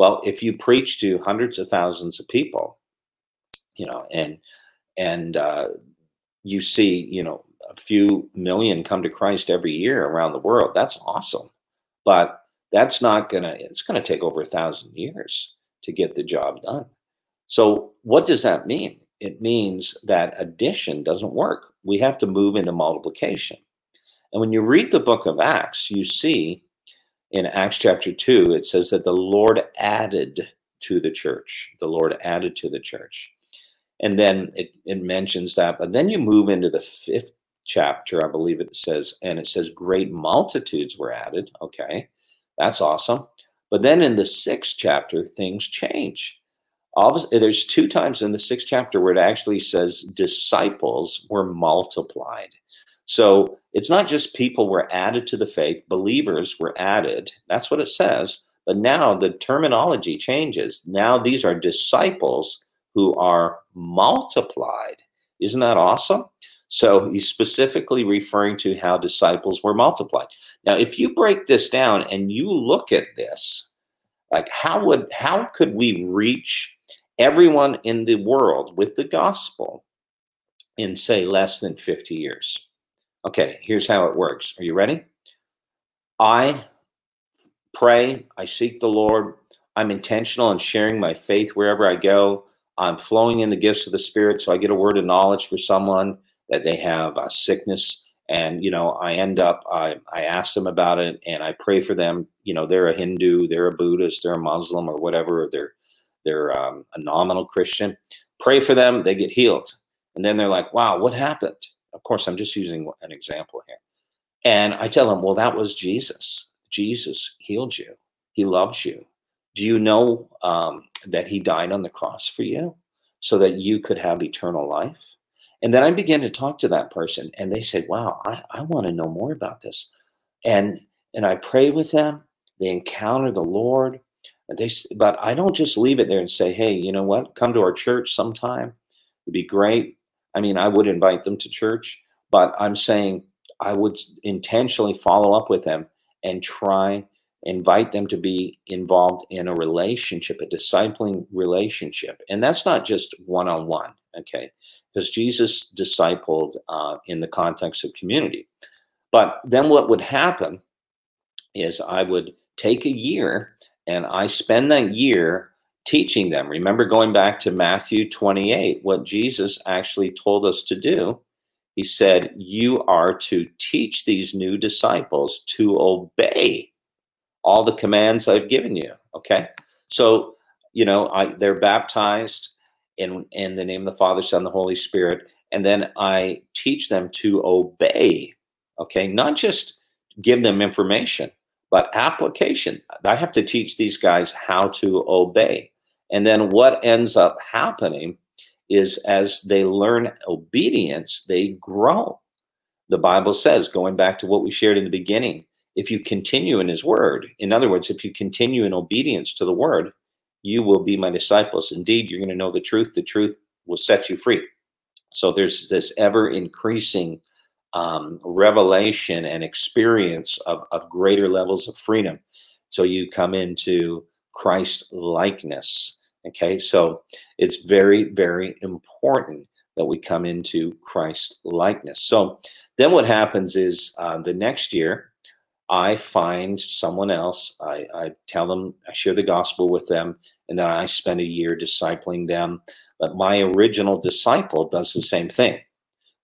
well, if you preach to hundreds of thousands of people, you know, and and uh, you see, you know, a few million come to Christ every year around the world, that's awesome. But that's not gonna. It's gonna take over a thousand years to get the job done. So, what does that mean? It means that addition doesn't work. We have to move into multiplication. And when you read the book of Acts, you see in Acts chapter 2, it says that the Lord added to the church. The Lord added to the church. And then it, it mentions that. But then you move into the fifth chapter, I believe it says, and it says great multitudes were added. Okay, that's awesome. But then in the sixth chapter, things change. There's two times in the sixth chapter where it actually says disciples were multiplied. So it's not just people were added to the faith, believers were added. That's what it says. But now the terminology changes. Now these are disciples who are multiplied. Isn't that awesome? So he's specifically referring to how disciples were multiplied. Now, if you break this down and you look at this, like how would how could we reach everyone in the world with the gospel in say less than 50 years? Okay, here's how it works. Are you ready? I pray, I seek the Lord. I'm intentional in sharing my faith wherever I go. I'm flowing in the gifts of the Spirit, so I get a word of knowledge for someone that they have a sickness, and you know, I end up I I ask them about it, and I pray for them. You know, they're a Hindu, they're a Buddhist, they're a Muslim, or whatever. Or they're they're um, a nominal Christian. Pray for them, they get healed, and then they're like, "Wow, what happened?" Of course, I'm just using an example here. And I tell them, well, that was Jesus. Jesus healed you. He loves you. Do you know um, that he died on the cross for you so that you could have eternal life? And then I begin to talk to that person and they say, wow, I, I want to know more about this. And, and I pray with them. They encounter the Lord. They, but I don't just leave it there and say, hey, you know what? Come to our church sometime. It'd be great. I mean, I would invite them to church, but I'm saying I would intentionally follow up with them and try invite them to be involved in a relationship, a discipling relationship, and that's not just one on one, okay? Because Jesus discipled uh, in the context of community. But then what would happen is I would take a year and I spend that year teaching them. Remember going back to Matthew 28, what Jesus actually told us to do. He said, You are to teach these new disciples to obey all the commands I've given you. Okay. So, you know, I, they're baptized in, in the name of the Father, Son, the Holy Spirit. And then I teach them to obey. Okay. Not just give them information, but application. I have to teach these guys how to obey. And then what ends up happening is as they learn obedience, they grow. The Bible says, going back to what we shared in the beginning, if you continue in his word, in other words, if you continue in obedience to the word, you will be my disciples. Indeed, you're going to know the truth. The truth will set you free. So there's this ever increasing um, revelation and experience of, of greater levels of freedom. So you come into Christ likeness. Okay, so it's very, very important that we come into Christ likeness. So then what happens is uh, the next year, I find someone else, I, I tell them, I share the gospel with them, and then I spend a year discipling them. But my original disciple does the same thing.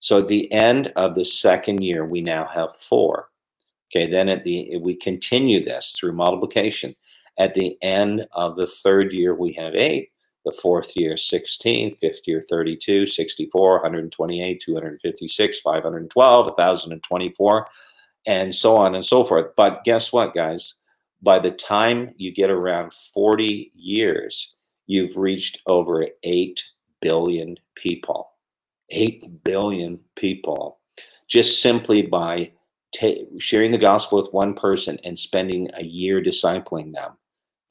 So at the end of the second year, we now have four. Okay, then at the we continue this through multiplication. At the end of the third year, we have eight. The fourth year, 16. Fifth year, 32. 64, 128, 256, 512, 1,024, and so on and so forth. But guess what, guys? by the time you get around 40 years, you've reached over 8 billion people. 8 billion people just simply by ta- sharing the gospel with one person and spending a year discipling them.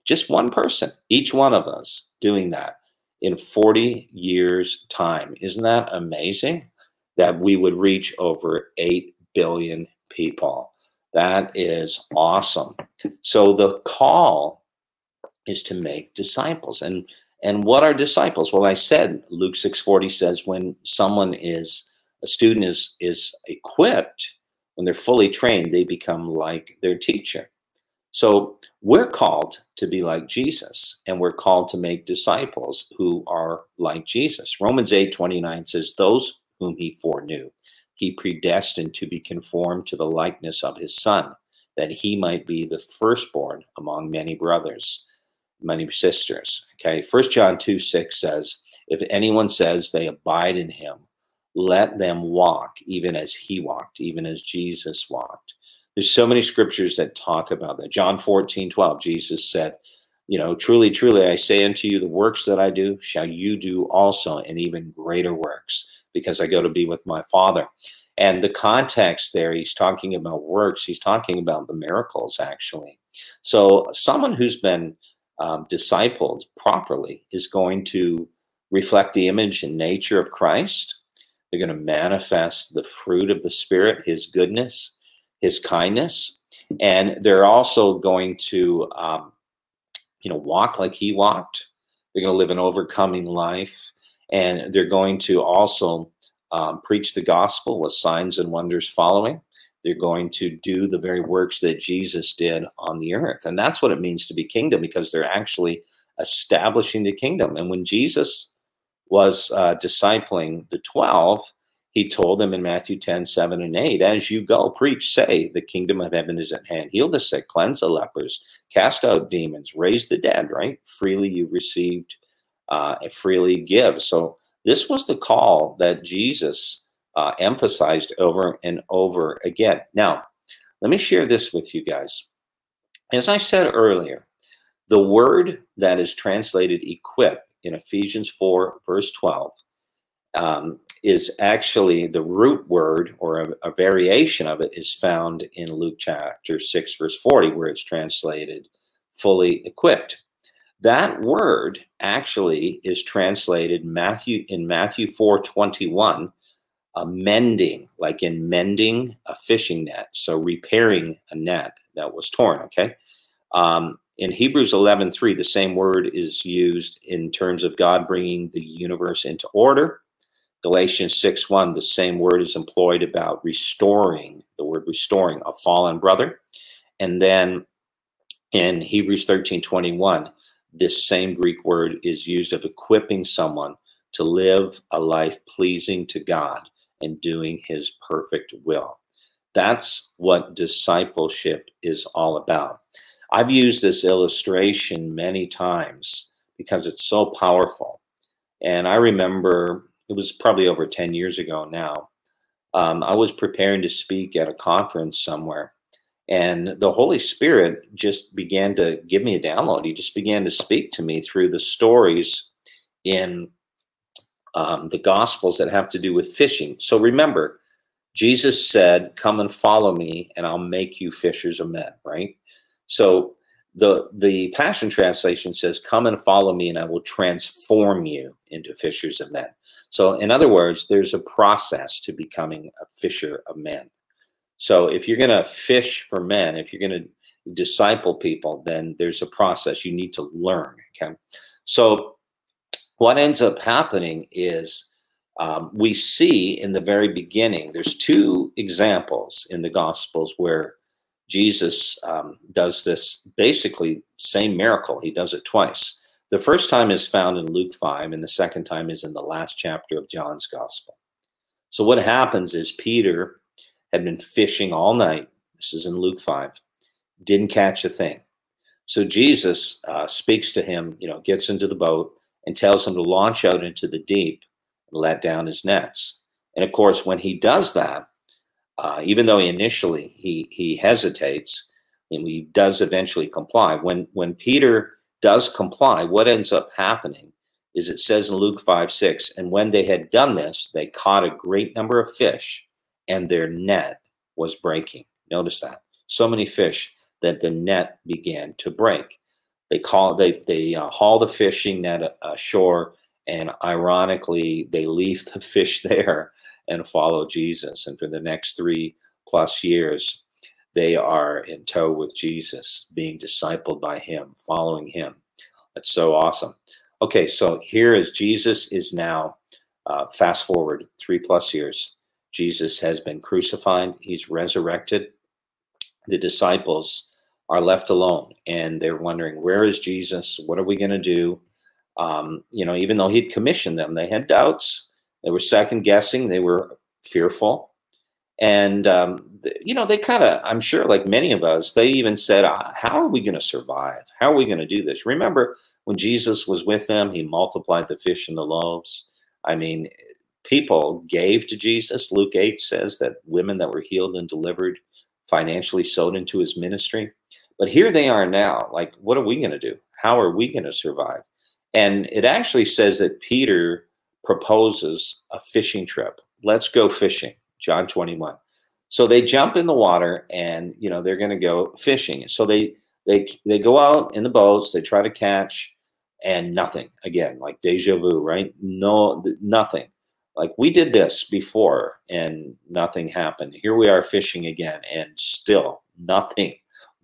Just one person, each one of us doing that in 40 years' time. Isn't that amazing? That we would reach over 8 billion people. That is awesome. So the call is to make disciples. And and what are disciples? Well, I said Luke 6:40 says when someone is a student is is equipped, when they're fully trained, they become like their teacher. So we're called to be like Jesus, and we're called to make disciples who are like Jesus. Romans 8 29 says, Those whom he foreknew, he predestined to be conformed to the likeness of his son, that he might be the firstborn among many brothers, many sisters. Okay, First John 2 6 says, If anyone says they abide in him, let them walk even as he walked, even as Jesus walked. There's so many scriptures that talk about that. John 14 12, Jesus said, You know, truly, truly, I say unto you, the works that I do shall you do also, and even greater works because I go to be with my Father. And the context there, he's talking about works, he's talking about the miracles, actually. So, someone who's been um, discipled properly is going to reflect the image and nature of Christ. They're going to manifest the fruit of the Spirit, his goodness, his kindness. And they're also going to, um, you know, walk like he walked. They're going to live an overcoming life and they're going to also um, preach the gospel with signs and wonders following. They're going to do the very works that Jesus did on the earth. And that's what it means to be kingdom because they're actually establishing the kingdom. And when Jesus was uh, discipling the 12, he told them in Matthew 10, 7 and 8, as you go, preach, say, the kingdom of heaven is at hand. Heal the sick, cleanse the lepers, cast out demons, raise the dead, right? Freely you received uh, and freely give. So this was the call that Jesus uh, emphasized over and over again. Now, let me share this with you guys. As I said earlier, the word that is translated equip in Ephesians 4, verse 12, um, is actually the root word or a, a, variation of it is found in Luke chapter 6, verse 40, where it's translated fully equipped. That word actually is translated Matthew in Matthew 4 21, uh, mending, like in mending a fishing net. So repairing a net that was torn, okay? Um, in Hebrews 11 3, the same word is used in terms of God bringing the universe into order. Galatians 6 1, the same word is employed about restoring, the word restoring a fallen brother. And then in Hebrews 13 21, this same Greek word is used of equipping someone to live a life pleasing to God and doing his perfect will. That's what discipleship is all about. I've used this illustration many times because it's so powerful. And I remember it was probably over 10 years ago now. Um, I was preparing to speak at a conference somewhere, and the Holy Spirit just began to give me a download. He just began to speak to me through the stories in um, the Gospels that have to do with fishing. So remember, Jesus said, Come and follow me, and I'll make you fishers of men, right? So the the Passion Translation says, Come and follow me, and I will transform you into fishers of men. So, in other words, there's a process to becoming a fisher of men. So if you're going to fish for men, if you're going to disciple people, then there's a process you need to learn. Okay. So what ends up happening is um, we see in the very beginning, there's two examples in the Gospels where Jesus um, does this basically same miracle. He does it twice. The first time is found in Luke 5, and the second time is in the last chapter of John's Gospel. So, what happens is Peter had been fishing all night. This is in Luke 5. Didn't catch a thing. So Jesus uh, speaks to him, you know, gets into the boat and tells him to launch out into the deep and let down his nets. And of course, when he does that, uh, even though he initially he he hesitates, and he does eventually comply. When when Peter does comply, what ends up happening is it says in Luke 5 6, and when they had done this, they caught a great number of fish, and their net was breaking. Notice that. So many fish that the net began to break. They call they they uh, haul the fishing net ashore, and ironically, they leave the fish there and follow Jesus. And for the next three plus years, they are in tow with Jesus, being discipled by him, following him. That's so awesome. Okay, so here is Jesus is now, uh, fast forward three plus years. Jesus has been crucified, he's resurrected. The disciples are left alone and they're wondering, where is Jesus? What are we going to do? Um, you know, even though he'd commissioned them, they had doubts. They were second guessing. They were fearful. And, um, you know, they kind of, I'm sure, like many of us, they even said, ah, How are we going to survive? How are we going to do this? Remember when Jesus was with them, he multiplied the fish and the loaves. I mean, people gave to Jesus. Luke 8 says that women that were healed and delivered financially sowed into his ministry. But here they are now. Like, what are we going to do? How are we going to survive? And it actually says that Peter proposes a fishing trip. Let's go fishing. John 21. So they jump in the water and you know they're going to go fishing. So they they they go out in the boats, they try to catch and nothing. Again, like deja vu, right? No nothing. Like we did this before and nothing happened. Here we are fishing again and still nothing.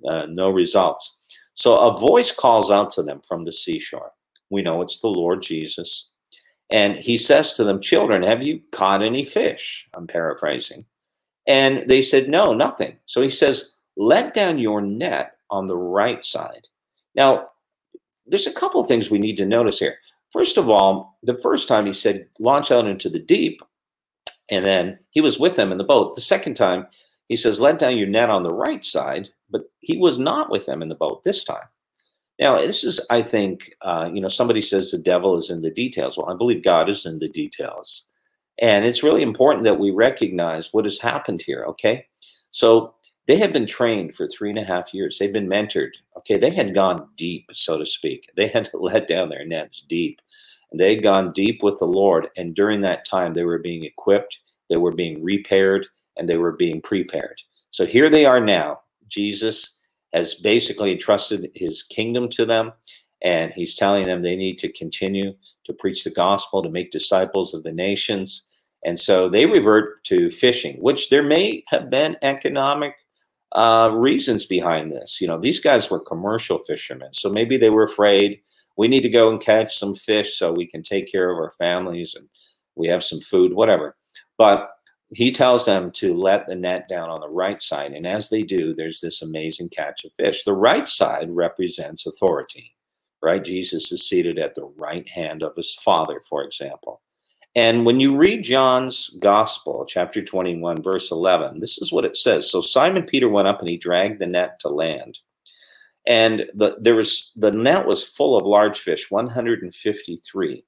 Uh, no results. So a voice calls out to them from the seashore. We know it's the Lord Jesus. And he says to them, Children, have you caught any fish? I'm paraphrasing. And they said, No, nothing. So he says, Let down your net on the right side. Now, there's a couple things we need to notice here. First of all, the first time he said, Launch out into the deep. And then he was with them in the boat. The second time, he says, Let down your net on the right side. But he was not with them in the boat this time. Now, this is, I think, uh, you know, somebody says the devil is in the details. Well, I believe God is in the details. And it's really important that we recognize what has happened here, okay? So they have been trained for three and a half years. They've been mentored, okay? They had gone deep, so to speak. They had to let down their nets deep. They had gone deep with the Lord. And during that time, they were being equipped, they were being repaired, and they were being prepared. So here they are now. Jesus has basically entrusted his kingdom to them, and he's telling them they need to continue to preach the gospel, to make disciples of the nations. And so they revert to fishing, which there may have been economic uh, reasons behind this. You know, these guys were commercial fishermen, so maybe they were afraid we need to go and catch some fish so we can take care of our families and we have some food, whatever. But he tells them to let the net down on the right side. And as they do, there's this amazing catch of fish. The right side represents authority, right? Jesus is seated at the right hand of his Father, for example. And when you read John's Gospel, chapter 21, verse 11, this is what it says. So Simon Peter went up and he dragged the net to land. And the, there was the net was full of large fish, 153.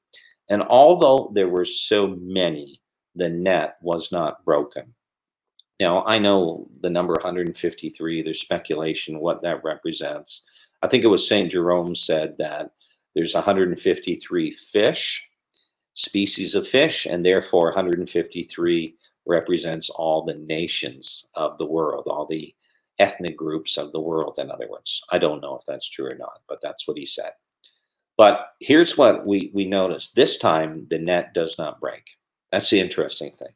And although there were so many, the net was not broken. Now, I know the number 153, there's speculation what that represents. I think it was St. Jerome said that there's 153 fish, species of fish, and therefore 153 represents all the nations of the world, all the ethnic groups of the world, in other words. I don't know if that's true or not, but that's what he said. But here's what we, we noticed this time the net does not break. That's the interesting thing.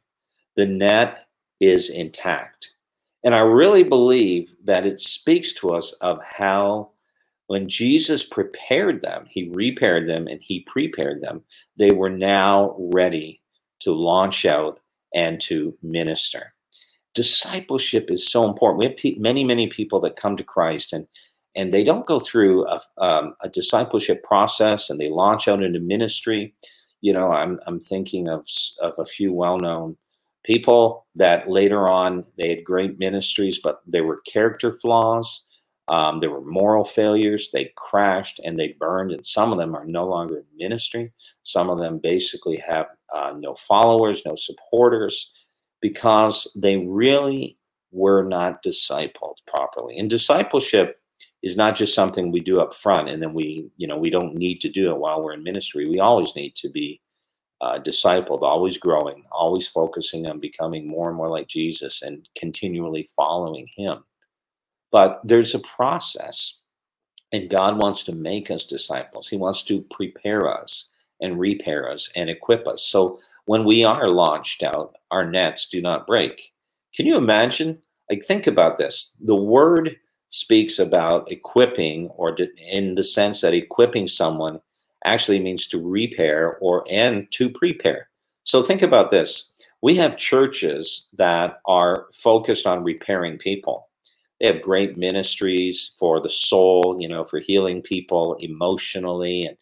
The net is intact. And I really believe that it speaks to us of how, when Jesus prepared them, he repaired them and he prepared them, they were now ready to launch out and to minister. Discipleship is so important. We have many, many people that come to Christ and and they don't go through a, um, a discipleship process and they launch out into ministry you know, I'm I'm thinking of of a few well-known people that later on they had great ministries, but there were character flaws. Um, there were moral failures. They crashed and they burned, and some of them are no longer in ministry. Some of them basically have uh, no followers, no supporters, because they really we're not discipled properly. And discipleship is not just something we do up front and then we, you know, we don't need to do it while we're in ministry. We always need to be uh, discipled, always growing, always focusing on becoming more and more like Jesus and continually following Him. But there's a process, and God wants to make us disciples. He wants to prepare us and repair us and equip us. So when we are launched out, our nets do not break. Can you imagine? Like, think about this. The word speaks about equipping, or in the sense that equipping someone actually means to repair or and to prepare. So think about this. We have churches that are focused on repairing people. They have great ministries for the soul, you know, for healing people emotionally and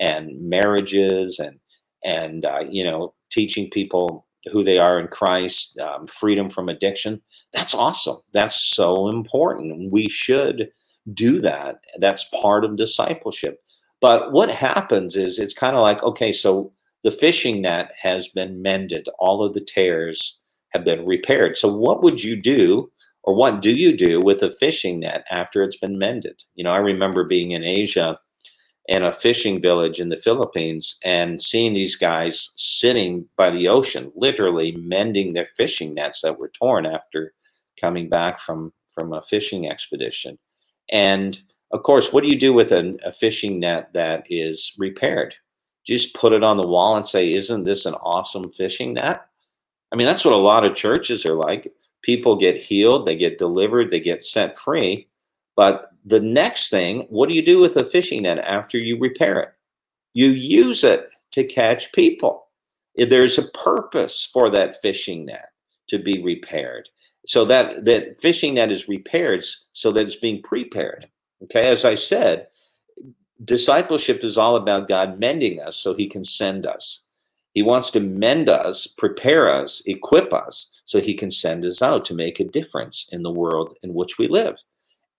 and marriages and and uh, you know teaching people who they are in Christ, um, freedom from addiction. That's awesome. That's so important. We should do that. That's part of discipleship. But what happens is it's kind of like, okay, so the fishing net has been mended, all of the tears have been repaired. So, what would you do, or what do you do with a fishing net after it's been mended? You know, I remember being in Asia in a fishing village in the Philippines and seeing these guys sitting by the ocean, literally mending their fishing nets that were torn after coming back from from a fishing expedition. And of course, what do you do with a, a fishing net that is repaired? Just put it on the wall and say, "Isn't this an awesome fishing net?" I mean, that's what a lot of churches are like. People get healed, they get delivered, they get set free, but the next thing, what do you do with a fishing net after you repair it? You use it to catch people. There's a purpose for that fishing net to be repaired. So that that fishing net is repaired so that it's being prepared. Okay, as I said, discipleship is all about God mending us so he can send us. He wants to mend us, prepare us, equip us so he can send us out to make a difference in the world in which we live.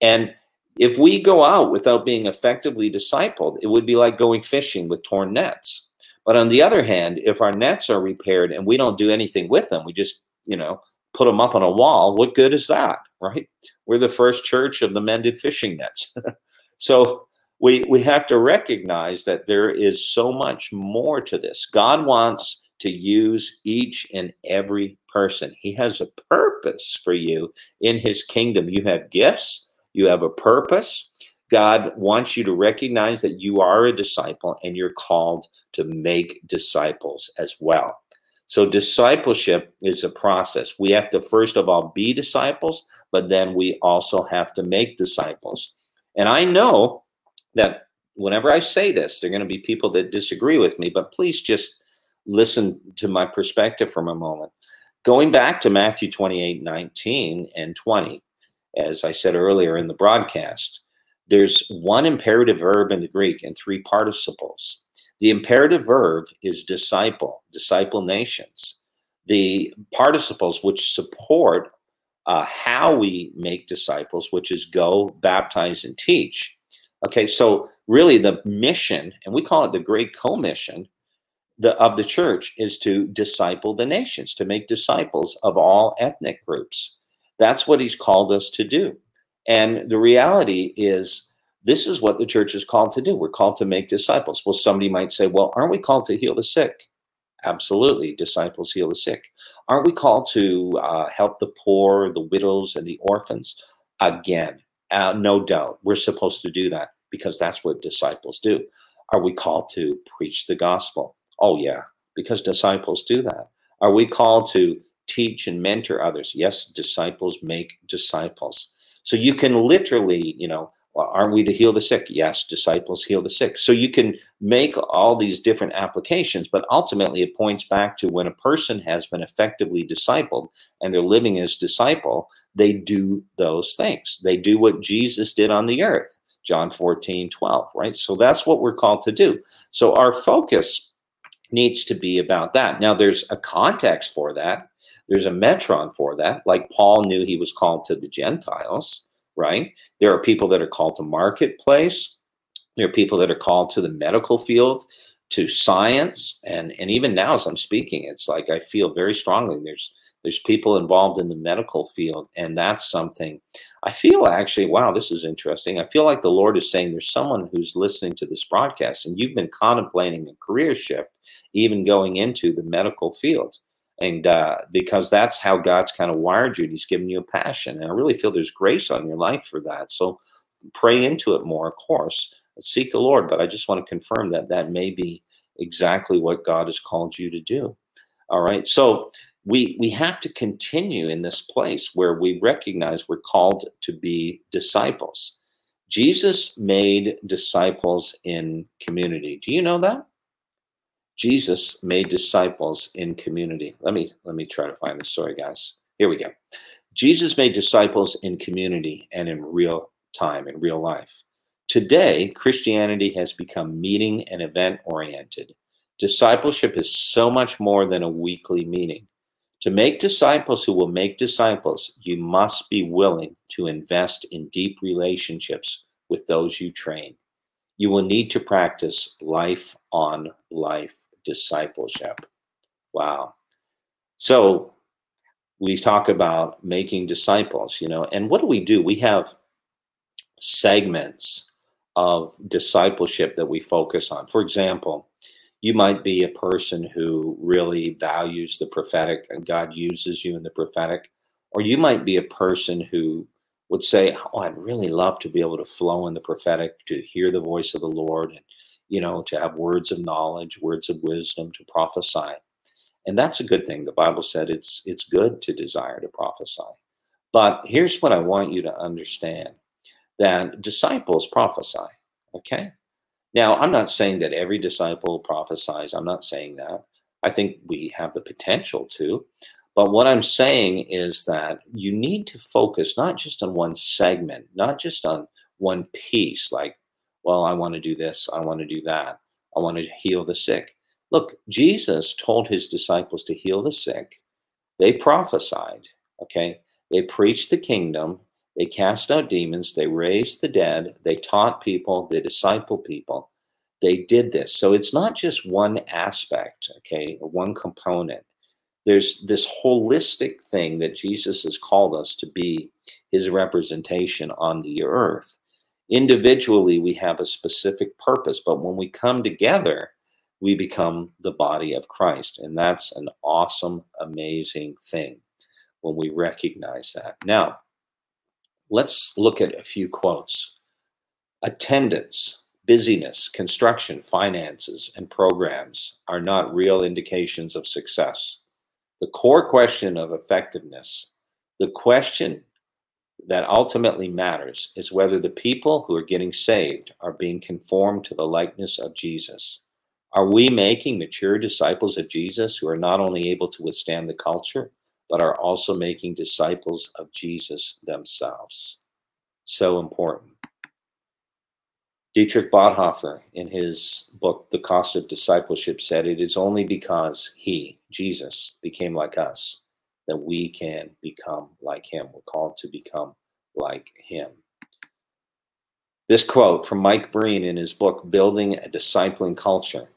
And if we go out without being effectively discipled, it would be like going fishing with torn nets. But on the other hand, if our nets are repaired and we don't do anything with them, we just, you know, put them up on a wall, what good is that, right? We're the first church of the mended fishing nets. so we we have to recognize that there is so much more to this. God wants to use each and every person. He has a purpose for you in his kingdom. You have gifts, you have a purpose. God wants you to recognize that you are a disciple and you're called to make disciples as well. So, discipleship is a process. We have to, first of all, be disciples, but then we also have to make disciples. And I know that whenever I say this, there are going to be people that disagree with me, but please just listen to my perspective for a moment. Going back to Matthew 28 19 and 20, as I said earlier in the broadcast, there's one imperative verb in the Greek and three participles. The imperative verb is disciple, disciple nations. The participles, which support uh, how we make disciples, which is go, baptize, and teach. Okay, so really the mission, and we call it the Great Commission the, of the church, is to disciple the nations, to make disciples of all ethnic groups. That's what he's called us to do. And the reality is, this is what the church is called to do. We're called to make disciples. Well, somebody might say, well, aren't we called to heal the sick? Absolutely. Disciples heal the sick. Aren't we called to uh, help the poor, the widows, and the orphans? Again, uh, no doubt. We're supposed to do that because that's what disciples do. Are we called to preach the gospel? Oh, yeah, because disciples do that. Are we called to teach and mentor others. Yes, disciples make disciples. So you can literally, you know, aren't we to heal the sick? Yes, disciples heal the sick. So you can make all these different applications, but ultimately it points back to when a person has been effectively discipled and they're living as disciple, they do those things. They do what Jesus did on the earth. John 14, 12, right? So that's what we're called to do. So our focus needs to be about that. Now, there's a context for that there's a metron for that. Like Paul knew he was called to the Gentiles, right? There are people that are called to marketplace. There are people that are called to the medical field, to science, and and even now as I'm speaking, it's like I feel very strongly there's There's people involved in the medical field, and that's something I feel actually, wow, this is interesting. I feel like the Lord is saying there's someone who's listening to this broadcast and you've been contemplating a career shift, even going into the medical field. And uh, because that's how God's kind of wired you, and He's given you a passion. And I really feel there's grace on your life for that. So pray into it more, of course. Seek the Lord. But I just want to confirm that that may be exactly what God has called you to do. All right. So we we have to continue in this place where we recognize we're called to be disciples. Jesus made disciples in community. Do you know that? Jesus made disciples in community. Let me let me try to find the story, guys. Here we go. Jesus made disciples in community and in real time, in real life. Today, Christianity has become meeting and event oriented. Discipleship is so much more than a weekly meeting. To make disciples who will make disciples, you must be willing to invest in deep relationships with those you train. You will need to practice life on life discipleship. Wow. So we talk about making disciples, you know, and what do we do? We have segments of discipleship that we focus on. For example, you might be a person who really values the prophetic and God uses you in the prophetic, or you might be a person who would say, "Oh, I'd really love to be able to flow in the prophetic, to hear the voice of the Lord, and you know, to have words of knowledge, words of wisdom, to prophesy." And that's a good thing. The Bible said it's it's good to desire to prophesy. But here's what I want you to understand: that disciples prophesy. Okay, now, I'm not saying that every disciple prophesies. I'm not saying that. I think we have the potential to. But what I'm saying is that you need to focus not just on one segment, not just on one piece, like, well, I want to do this, I want to do that, I want to heal the sick. Look, Jesus told his disciples to heal the sick. They prophesied, okay? They preached the kingdom, they cast out demons, they raised the dead, they taught people, they discipled people. They did this. So it's not just one aspect, okay, one component. There's this holistic thing that Jesus has called us to be his representation on the earth. Individually, we have a specific purpose, but when we come together, we become the body of Christ. And that's an awesome, amazing thing when we recognize that. Now, let's look at a few quotes. Attendance, busyness, construction, finances, and programs are not real indications of success. The core question of effectiveness, the question that ultimately matters, is whether the people who are getting saved are being conformed to the likeness of Jesus. Are we making mature disciples of Jesus who are not only able to withstand the culture, but are also making disciples of Jesus themselves? So important. Dietrich Bonhoeffer, in his book, The Cost of Discipleship, said, It is only because he, Jesus, became like us that we can become like him. We're called to become like him. This quote from Mike Breen in his book, Building a Discipling Culture.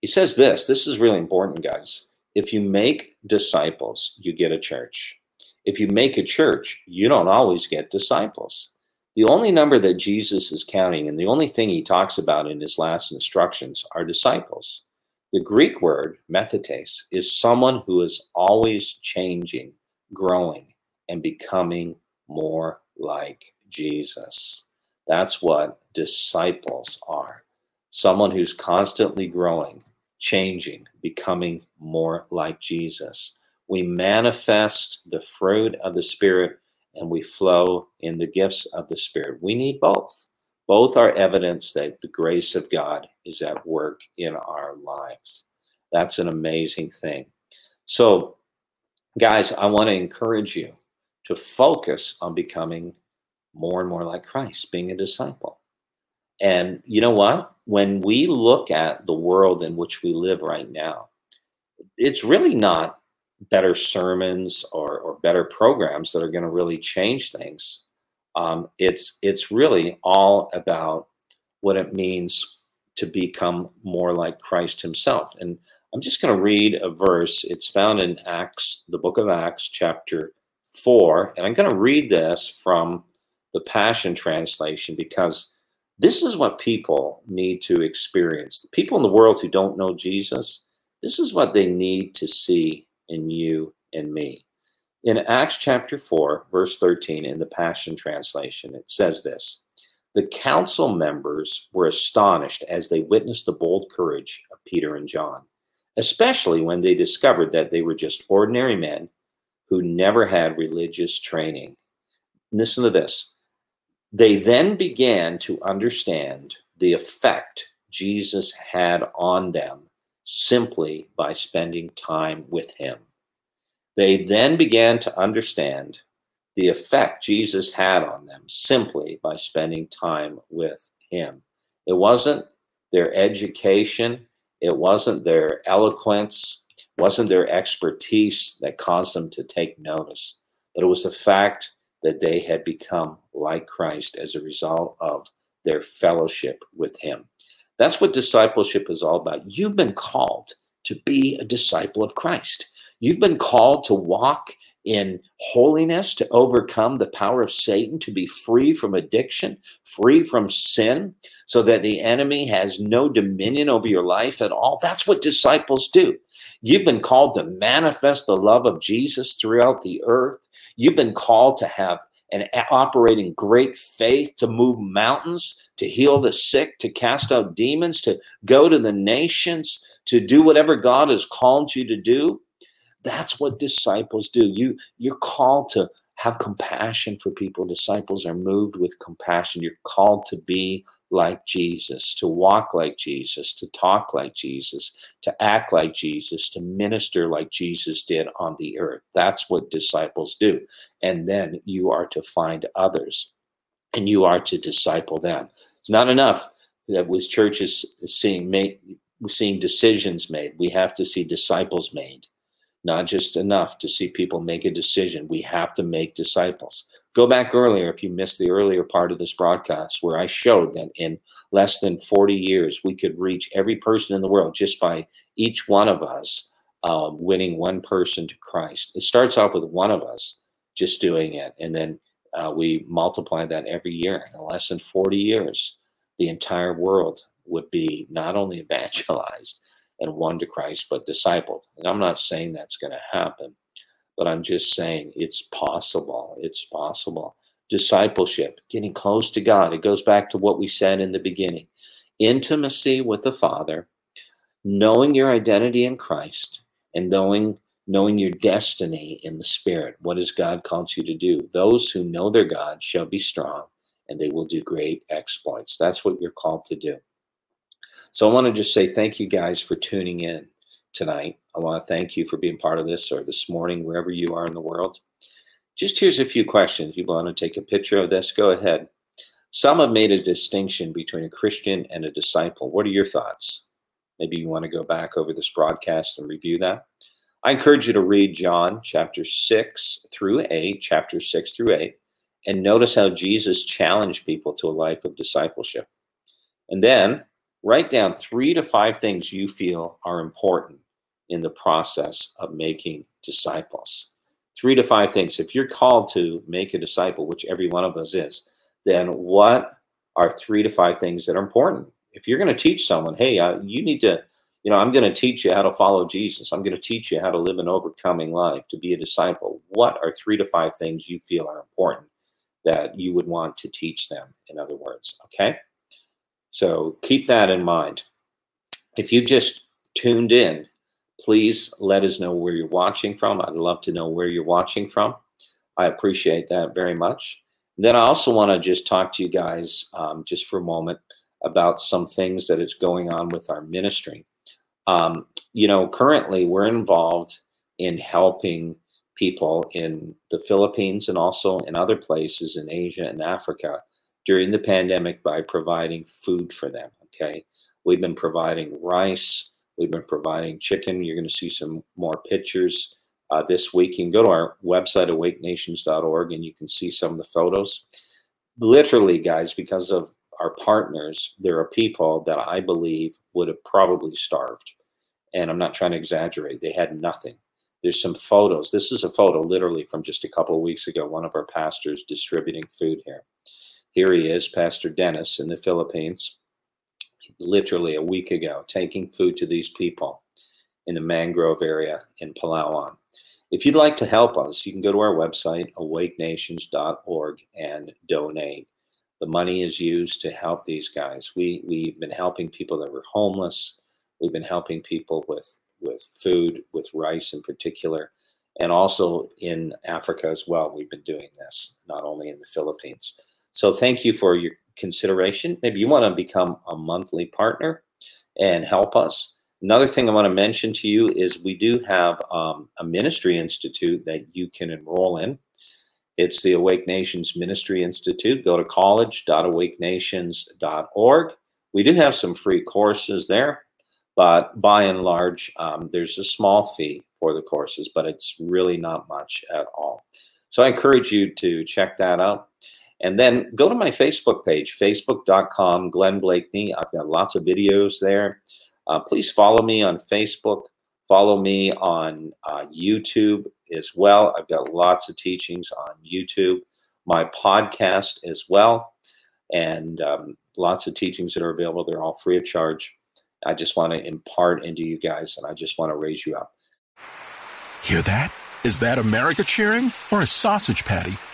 He says this this is really important, guys. If you make disciples, you get a church. If you make a church, you don't always get disciples. The only number that Jesus is counting and the only thing he talks about in his last instructions are disciples. The Greek word, mathetes, is someone who is always changing, growing, and becoming more like Jesus. That's what disciples are. Someone who's constantly growing, changing, becoming more like Jesus. We manifest the fruit of the Spirit and we flow in the gifts of the Spirit. We need both. Both are evidence that the grace of God is at work in our lives. That's an amazing thing. So, guys, I want to encourage you to focus on becoming more and more like Christ, being a disciple. And you know what? When we look at the world in which we live right now, it's really not better sermons or, or better programs that are going to really change things. Um, it's it's really all about what it means to become more like Christ Himself. And I'm just going to read a verse. It's found in Acts, the book of Acts, chapter 4. And I'm going to read this from the Passion Translation because this is what people need to experience. The people in the world who don't know Jesus, this is what they need to see in you and me. In Acts chapter 4, verse 13, in the Passion Translation, it says this The council members were astonished as they witnessed the bold courage of Peter and John, especially when they discovered that they were just ordinary men who never had religious training. Listen to this they then began to understand the effect Jesus had on them simply by spending time with him. They then began to understand the effect Jesus had on them simply by spending time with him. It wasn't their education, it wasn't their eloquence, wasn't their expertise that caused them to take notice, but it was the fact that they had become like Christ as a result of their fellowship with Him. That's what discipleship is all about. You've been called to be a disciple of Christ. You've been called to walk in holiness, to overcome the power of Satan, to be free from addiction, free from sin, so that the enemy has no dominion over your life at all. That's what disciples do. You've been called to manifest the love of Jesus throughout the earth. You've been called to have and operating great faith to move mountains, to heal the sick, to cast out demons, to go to the nations, to do whatever God has called you to do. That's what disciples do. You you're called to have compassion for people. Disciples are moved with compassion. You're called to be like Jesus, to walk like Jesus, to talk like Jesus, to act like Jesus, to minister like Jesus did on the earth. That's what disciples do. And then you are to find others and you are to disciple them. It's not enough that with churches seeing make, seeing decisions made. We have to see disciples made. Not just enough to see people make a decision. We have to make disciples. Go back earlier if you missed the earlier part of this broadcast where I showed that in less than 40 years, we could reach every person in the world just by each one of us um, winning one person to Christ. It starts off with one of us just doing it, and then uh, we multiply that every year. In less than 40 years, the entire world would be not only evangelized and won to Christ, but discipled. And I'm not saying that's going to happen but I'm just saying it's possible. It's possible. Discipleship, getting close to God. It goes back to what we said in the beginning intimacy with the Father, knowing your identity in Christ, and knowing knowing your destiny in the spirit what has god called you to do those who know their god shall be strong and they will do great exploits that's what you're called to do so i want to just say thank you guys for tuning in tonight. I want to thank you for being part of this or this morning, wherever you are in the world. Just here's a few questions. You want to take a picture of this? Go ahead. Some have made a distinction between a Christian and a disciple. What are your thoughts? Maybe you want to go back over this broadcast and review that. I encourage you to read John chapter 6 through 8, chapter 6 through 8, and notice how Jesus challenged people to a life of discipleship. And then write down three to five things you feel are important in the process of making disciples. Three to five things. If you're called to make a disciple, which every one of us is, then what are three to five things that are important? If you're going to teach someone, hey, uh, you need to, you know, I'm going to teach you how to follow Jesus. I'm going to teach you how to live an overcoming life, to be a disciple. What are three to five things you feel are important that you would want to teach them, in other words? Okay. So keep that in mind. If you just tuned in, please let us know where you're watching from. I'd love to know where you're watching from. I appreciate that very much. then I also want to just talk to you guys um, just for a moment about some things that is going on with our ministry. Um, you know, currently we're involved in helping people in the Philippines and also in other places in Asia and Africa during the pandemic by providing food for them. Okay. We've been providing rice, We've been providing chicken. You're going to see some more pictures uh, this week. You can go to our website, awakenations.org, and you can see some of the photos. Literally, guys, because of our partners, there are people that I believe would have probably starved. And I'm not trying to exaggerate. They had nothing. There's some photos. This is a photo literally from just a couple of weeks ago, one of our pastors distributing food here. Here he is, Pastor Dennis in the Philippines, literally a week ago, taking food to these people in the mangrove area in Palawan. If you'd like to help us, you can go to our website, awakenations.org, and donate. The money is used to help these guys. We, we've been helping people that were homeless. We've been helping people with, with food, with rice in particular, and also in Africa as well. We've been doing this, not only in the Philippines. So thank you for your consideration. Maybe you want to become a monthly partner and help us. Another thing I want to mention to you is we do have um, a ministry institute that you can enroll in. It's the Awake Nations Ministry Institute. Go to college.awakenations.org. We do have some free courses there, but by and large, um, there's a small fee for the courses, but it's really not much at all. So I encourage you to check that out. And then go to my Facebook page, facebook.com, Glenn Bleakney. I've got lots of videos there. Uh, please follow me on Facebook. Follow me on uh, YouTube as well. I've got lots of teachings on YouTube, my podcast as well, and um, lots of teachings that are available. They're all free of charge. I just want to impart into you guys, and I just want to raise you up. Hear that? Is that America cheering or a sausage patty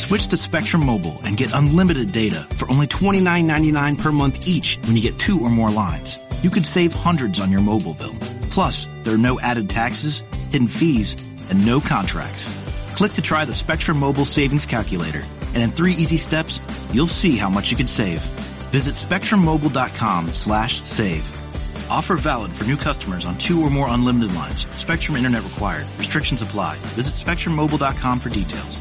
Switch to Spectrum Mobile and get unlimited data for only $29.99 per month each when you get two or more lines. You could save hundreds on your mobile bill. Plus, there are no added taxes, hidden fees, and no contracts. Click to try the Spectrum Mobile Savings Calculator, and in three easy steps, you'll see how much you could save. Visit spectrummobile.com slash save. Offer valid for new customers on two or more unlimited lines. Spectrum Internet required. Restrictions apply. Visit spectrummobile.com for details.